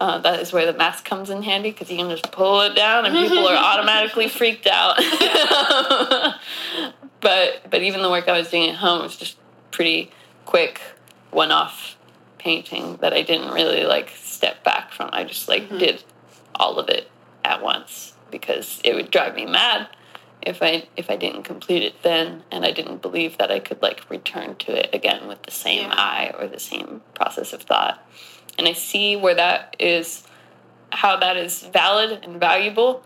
Uh, that is where the mask comes in handy because you can just pull it down and people are automatically freaked out. but but even the work I was doing at home was just pretty quick, one off painting that I didn't really like step back from. I just like did all of it at once because it would drive me mad if I if I didn't complete it then and I didn't believe that I could like return to it again with the same Yeah. eye or the same process of thought. And I see where that is how that is valid and valuable.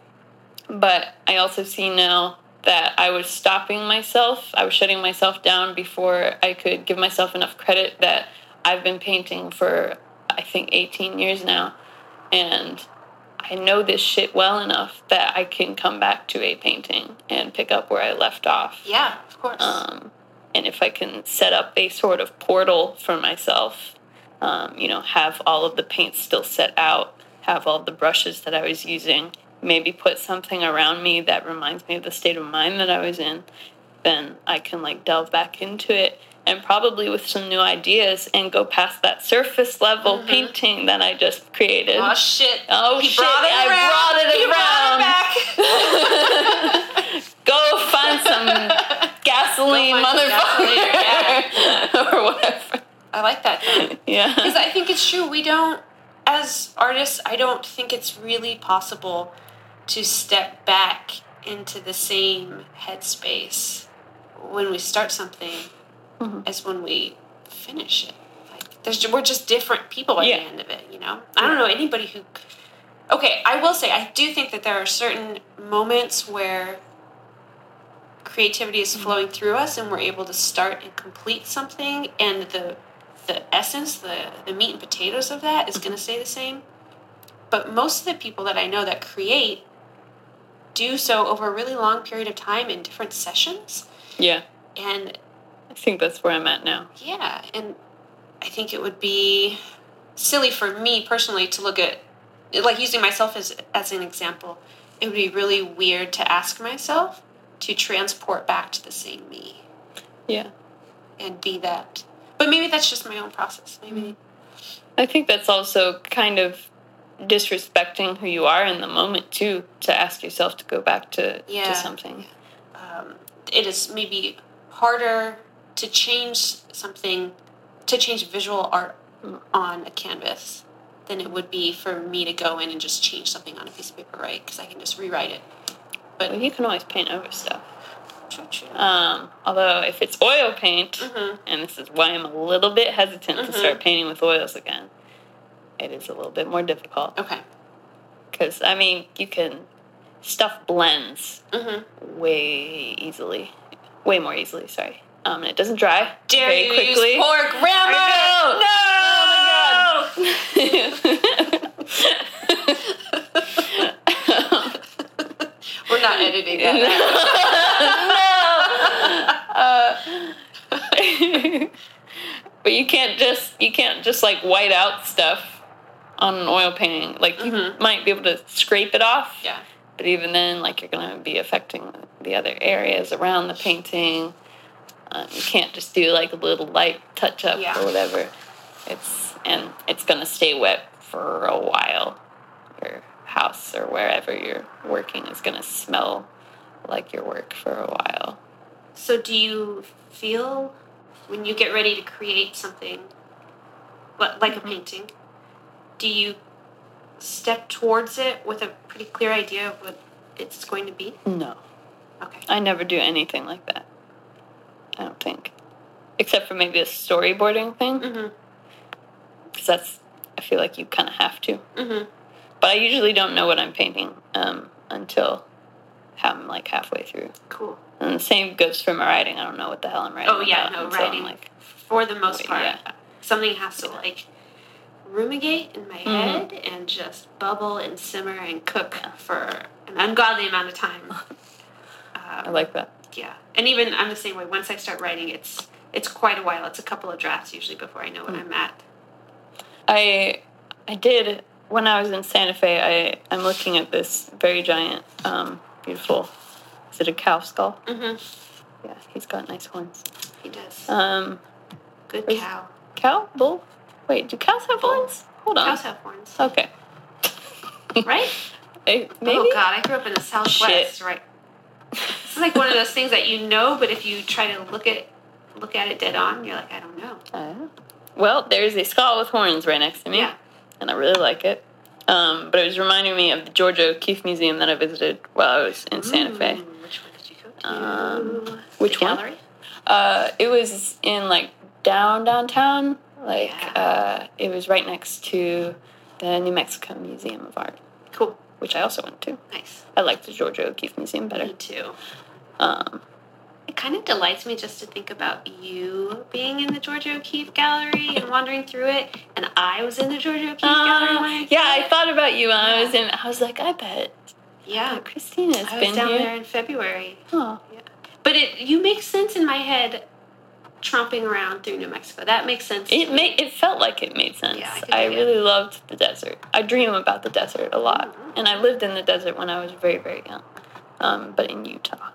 But I also see now that I was stopping myself. I was shutting myself down before I could give myself enough credit that I've been painting for I think 18 years now and I know this shit well enough that I can come back to a painting and pick up where I left off. Yeah, of course. Um, and if I can set up a sort of portal for myself, um, you know, have all of the paints still set out, have all the brushes that I was using, maybe put something around me that reminds me of the state of mind that I was in, then I can like delve back into it and probably with some new ideas and go past that surface level mm-hmm. painting that I just created. oh shit. Oh, he shit, brought it I around. brought it he around. Brought it back. Go find some gasoline, Go find some motherfucker, or whatever. I like that Yeah, Because I think it's true. We don't, as artists, I don't think it's really possible to step back into the same headspace when we start something Mm-hmm. as when we finish it. Like, there's, we're just different people at Yeah. the end of it, you know? I don't know anybody who. Okay, I will say, I do think that there are certain moments where creativity is mm-hmm. flowing through us and we're able to start and complete something and the the essence the the meat and potatoes of that is mm-hmm. going to stay the same but most of the people that i know that create do so over a really long period of time in different sessions Yeah. and I think that's where I'm at now. yeah and i think it would be silly for me personally to look at like using myself as as an example it would be really weird to ask myself to transport back to the same me Yeah. and be that. But maybe that's just my own process. Maybe I think that's also kind of disrespecting who you are in the moment too to ask yourself to go back to, Yeah. to something. um, it is maybe harder to change something, to change visual art on a canvas than it would be for me to go in and just change something on a piece of paper, right? Because I can just rewrite it. But Well, you can always paint over stuff. true, true. Um, although if it's oil paint, Mhm. and this is why I'm a little bit hesitant to Mhm. start painting with oils again, it is a little bit more difficult. Okay. Because I mean, you can stuff blends Mm-hmm. way easily, way more easily. Sorry, um, and it doesn't dry Dare very you quickly. use pork I Rambo? know. We're not editing that. Now. No. But you can't just you can't just like white out stuff on an oil painting. Like you Mhm. might be able to scrape it off, yeah. but even then, like you're gonna be affecting the other areas around the painting. Um, you can't just do like a little light touch up Yeah. or whatever. It's and it's gonna stay wet for a while. Your house or wherever you're working is gonna smell like your work for a while. So, do you feel when you get ready to create something li- like a painting, do you step towards it with a pretty clear idea of what it's going to be? No. Okay. I never do anything like that. I don't think. Except for maybe a storyboarding thing, Mm-hmm. because that's, I feel like you kind of have to. Mm-hmm. But I usually don't know what I'm painting um, until I'm like halfway through. Cool. And the same goes for my writing. I don't know what the hell I'm writing. Oh, yeah, no, until I'm writing. like, For the most Wait, part, yeah. something has to like rumigate in my head and just bubble and simmer and cook for an ungodly amount of time. I like that. Yeah, and even I'm the same way. Once I start writing, it's it's quite a while. It's a couple of drafts usually before I know what I'm at. I I did when I was in Santa Fe. I I'm looking at this very giant, um, beautiful. Is it a cow skull? Mm-hmm. Yeah, he's got nice horns. He does. Um, Good cow. cow, bull. Wait, do cows have horns? Hold on. Cows have horns, Okay. right? Eh, Maybe. Oh God, I grew up in the Southwest, Shit. right? Is like one of those things that you know, but if you try to look at look at it dead on, you're like, I don't know. Oh. Well, there's a skull with horns right next to me, Yeah. and I really like it. Um, but it was reminding me of the Georgia O'Keeffe Museum that I visited while I was in Santa Fe. Which one did you go to? Um, which the one? gallery? Uh, it was in like down downtown. Like Yeah. uh, it was right next to the New Mexico Museum of Art, Cool. which I also went to. Nice. I like the Georgia O'Keeffe Museum better. Me too. Um, It kind of delights me just to think about you being in the Georgia O'Keeffe Gallery and wandering through it, and I was in the Georgia O'Keeffe Gallery. uh, when I yeah, I thought about you when I was in. I was like, I bet Yeah, Christina's I was been down here. there in February. Oh. yeah. But it you make sense in my head, tromping around through New Mexico. That makes sense. It made it felt like it made sense. Yeah, I I dig it. really loved the desert. I dream about the desert a lot, Mhm. and I lived in the desert when I was very very young, um, but in Utah,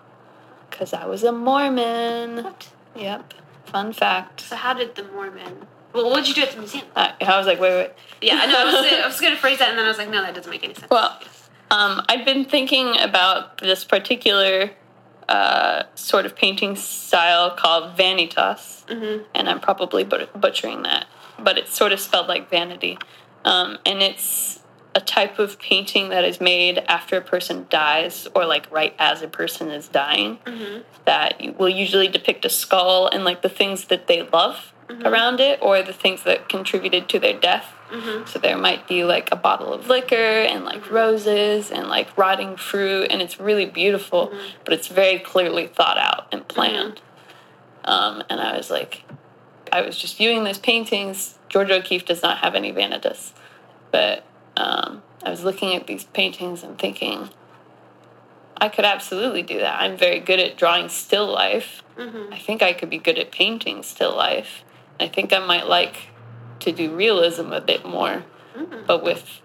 because I was a Mormon. What? Yep. Fun fact. So how did the Mormon? Well, what did you do at the museum? I, I was like, wait, wait. Yeah, I know. I was, I was going to phrase that, and then I was like, no, that doesn't make any sense. Well, um, I'd been thinking about this particular uh, sort of painting style called vanitas, Mhm. and I'm probably but- butchering that, but it's sort of spelled like vanity. Um, and it's a type of painting that is made after a person dies, or like right as a person is dying, Mhm. that will usually depict a skull and like the things that they love around it, or the things that contributed to their death. Mhm. So there might be like a bottle of liquor and like roses and like rotting fruit, and it's really beautiful, but it's very clearly thought out and planned. Um, and I was like, I was just viewing those paintings. george O'Keeffe does not have any vanitas, but um, I was looking at these paintings and thinking, I could absolutely do that. I'm very good at drawing still life. Mhm. I think I could be good at painting still life. I think I might like to do realism a bit more, Mhm. but with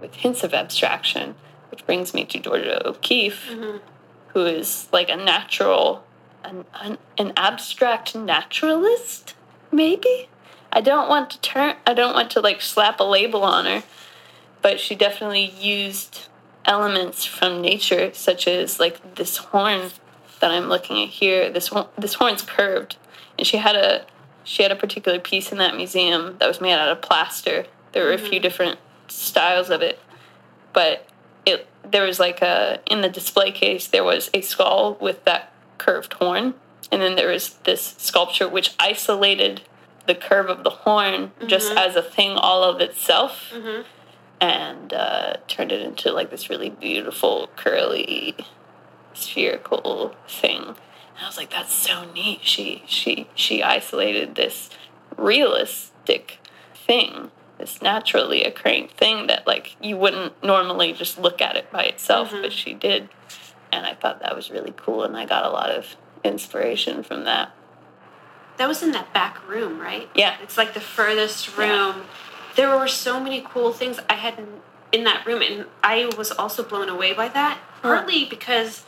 with hints of abstraction, which brings me to Georgia O'Keeffe, Mhm. who is like a natural, an, an, an abstract naturalist, maybe. I don't want to turn. I don't want to like slap a label on her, but she definitely used elements from nature, such as like this horn that I'm looking at here. This horn, this horn's curved, and she had a she had a particular piece in that museum that was made out of plaster. There were a few different styles of it, but it there was like a in the display case there was a skull with that curved horn, and then there was this sculpture which isolated the curve of the horn just as a thing all of itself Mhm. And uh, turned it into like this really beautiful curly spherical thing. And I was like, that's so neat. She she she isolated this realistic thing, this naturally occurring thing that like you wouldn't normally just look at it by itself, Mhm. but she did. And I thought that was really cool and I got a lot of inspiration from that. That was in that back room, right? Yeah. It's like the furthest room. There were so many cool things I had in- that room, and I was also blown away by that. Partly because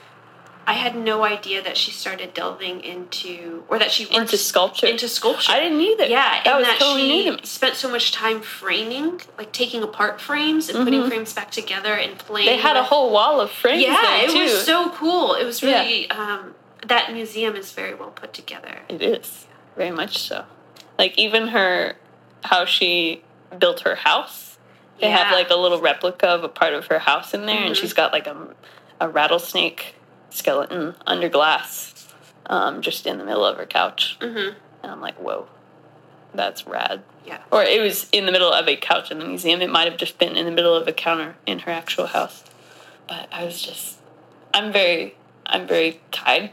I had no idea that she started delving into, or that she worked Into sculpture. Into sculpture. I didn't either. Yeah, that and was that totally she spent so much time framing, like taking apart frames and putting frames back together and playing. Mm-hmm. They had a whole wall of frames Yeah, it too. was so cool. It was Yeah. really um, that museum is very well put together. It is very much so. Like even her, how she built her house. They have like a little replica of a part of her house in there, and Mhm. she's got like a, a rattlesnake skeleton under glass, um, just in the middle of her couch. Mm-hmm. And I'm like, whoa, that's rad. Yeah. Or it was in the middle of a couch in the museum. It might have just been in the middle of a counter in her actual house. But I was just, I'm very, I'm very tied,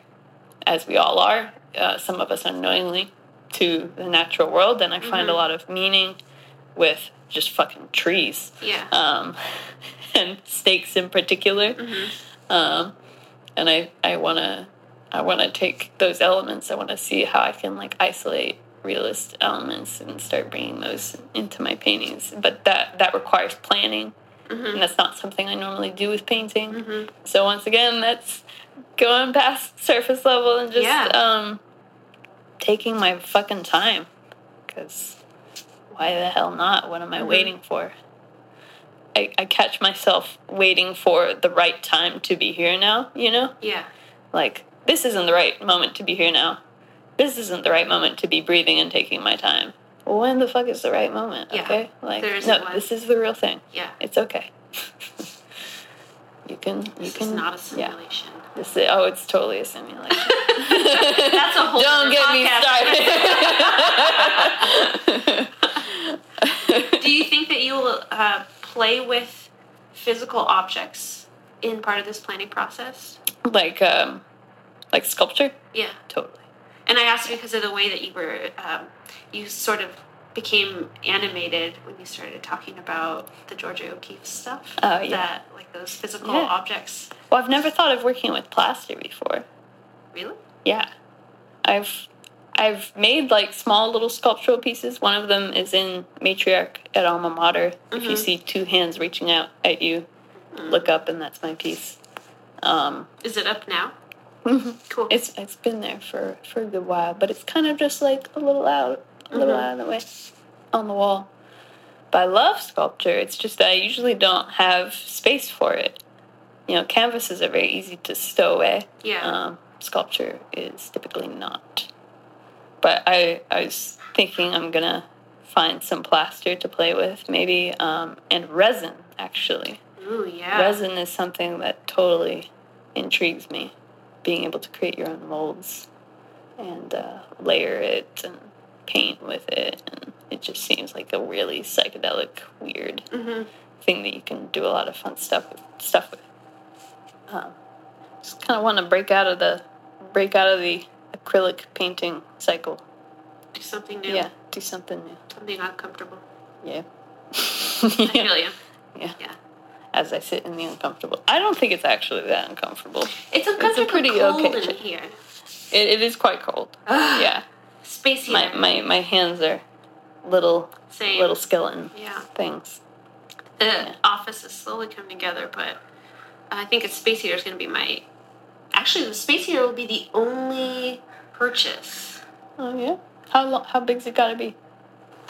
as we all are, uh, some of us unknowingly, to the natural world. And I find a Mhm. lot of meaning with just fucking trees Yeah. um, and stakes in particular. Um, and I I want to I want to take those elements. I want to see how I can like isolate realist elements and start bringing those into my paintings. But that that requires planning, and that's not something I normally do with painting. So once again, that's going past surface level and just Yeah. um, taking my fucking time. Because why the hell not? What am I mm-hmm. waiting for? I, I catch myself waiting for the right time to be here now, you know? yeah. Like, this isn't the right moment to be here now. This isn't the right moment to be breathing and taking my time. Well, when the fuck is the right moment? Yeah, Okay? Like, no, one. this is the real thing. Yeah. It's okay. you can, you This can. is not a Yeah. simulation. This is, oh, it's totally a simulation. That's a whole Don't get me podcast. started. Do you think that you will uh, play with physical objects in part of this planning process? like, um, like sculpture? Yeah. Totally. And I asked because of the way that you were, um, you sort of became animated when you started talking about the Georgia O'Keeffe stuff. Oh, yeah. That, like those physical Yeah. objects. Well, I've never thought of working with plaster before. Really? Yeah. I've I've made like small little sculptural pieces. One of them is in Matriarch at Alma Mater. If you Mhm. see two hands reaching out at you, look up and that's my piece. Um, Is it up now? mhm. Cool. it's it's been there for, for a good while, but it's kind of just like a little out a little Mhm. out of the way on the wall. But I love sculpture. It's just that I usually don't have space for it. You know, canvases are very easy to stow away yeah. um, sculpture is typically not. But I, I was thinking I'm gonna find some plaster to play with, maybe, um, and resin actually. Ooh, yeah. Resin is something that totally intrigues me. Being able to create your own molds and uh, layer it and paint with it, and it just seems like a really psychedelic, weird hmm thing that you can do a lot of fun stuff with, stuff with. Um, just kind of want to break out of the break out of the acrylic painting cycle. Do something new. Yeah, do something new. Something uncomfortable. Yeah. I feel you. Yeah. Yeah. As I sit in the uncomfortable, I don't think it's actually that uncomfortable. It's uncomfortably pretty cold okay in here. It, it is quite cold. Ugh. Yeah, Space my, my my hands are little Same. little skeleton Yeah. things. The Yeah. office is slowly coming together, but I think a space heater is going to be my. Actually, the space heater will be the only purchase. Oh yeah. How long? How big's it got to be?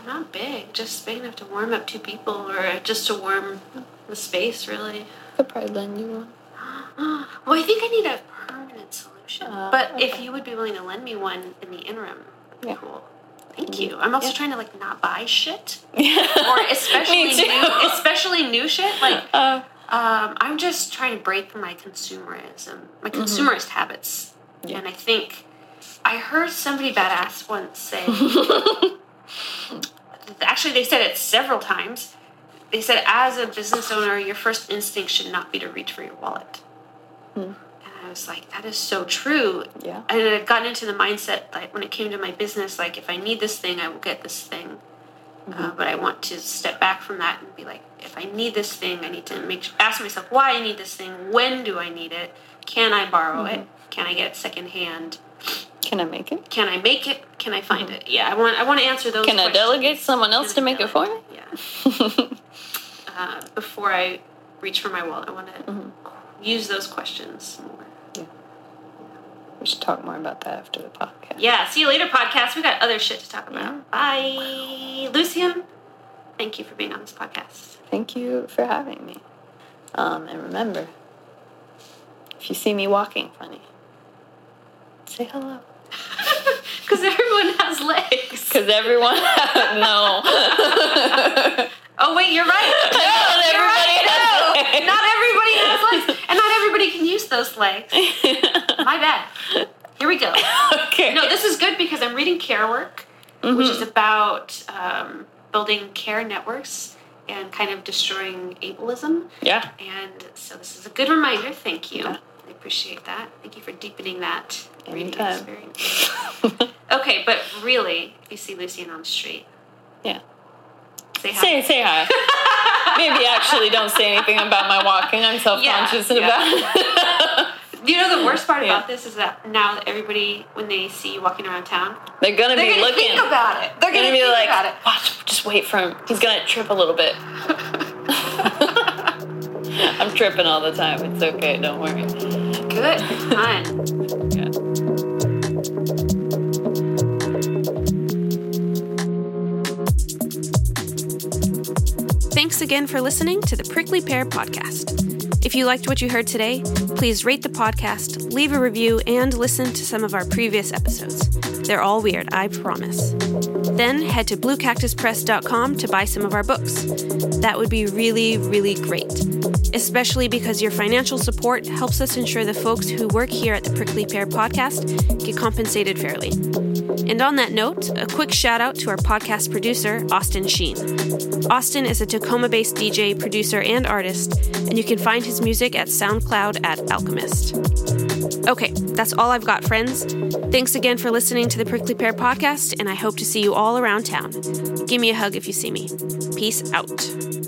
Not big, just big enough to warm up two people, or just to warm the space. Really. Could probably lend you one. well, I think I need a permanent solution. Uh, but if you would be willing to lend me one in the interim, Yeah. cool. Thank you. I'm also Yeah. trying to like not buy shit, or especially new, especially new shit. Like Uh, Um, I'm just trying to break my consumerism, my consumerist habits. Mm-hmm. Yeah. And I think I heard somebody badass once say, actually, they said it several times. They said, as a business owner, your first instinct should not be to reach for your wallet. Hmm. And I was like, that is so true. yeah. And I've gotten into the mindset like when it came to my business, like if I need this thing, I will get this thing. Uh, but I want to step back from that and be like, if I need this thing, I need to make ask myself why I need this thing. When do I need it? Can I borrow it? Can I get it secondhand? Can I make it? Can I make it? Can I find it? Yeah, I want I want to answer those. Can I delegate someone else to Can I make it for me? Yeah. Uh, before I reach for my wallet, I want to Mm-hmm. use those questions more. we should talk more about that after the podcast. Yeah, see you later, podcast. We got other shit to talk about. Bye. Lucien, thank you for being on this podcast. Thank you for having me. Um, and remember, if you see me walking funny, say hello. Because everyone has legs. Because everyone, has, no. Oh, wait, you're right. Not You're everybody right. has No, legs. Not everybody has legs. And not everybody can use those legs. My bad. Here we go. okay. No, this is good because I'm reading Care Work, which is about um, building care networks and kind of destroying ableism. yeah. And so this is a good reminder. Thank you. Yeah. I appreciate that. Thank you for deepening that reading experience. Okay, but really, if you see Lucien on the street, yeah. Say hi. Say say hi. Maybe actually don't say anything about my walking. I'm self conscious Yeah, about it. You know the worst part Yeah. about this is that now that everybody, when they see you walking around town, They're gonna they're be gonna looking. think about it. They're They're gonna, gonna be like, about it. watch, just wait for him. He's gonna trip a little bit. I'm tripping all the time. It's okay. Don't worry. Good, fun. Yeah. Thanks again for listening to the Prickly Pear Podcast. If you liked what you heard today, please rate the podcast, leave a review, and listen to some of our previous episodes. They're all weird, I promise. Then head to bluecactuspress.com to buy some of our books. That would be really, really great, especially because your financial support helps us ensure the folks who work here at the Prickly Pear Podcast get compensated fairly. And on that note, a quick shout out to our podcast producer, Austin Sheen. Austin is a Tacoma based DJ, producer, and artist, and you can find his music at SoundCloud at Alchemist. Okay, that's all I've got, friends. Thanks again for listening to the Prickly Pear podcast, and I hope to see you all around town. Give me a hug if you see me. Peace out.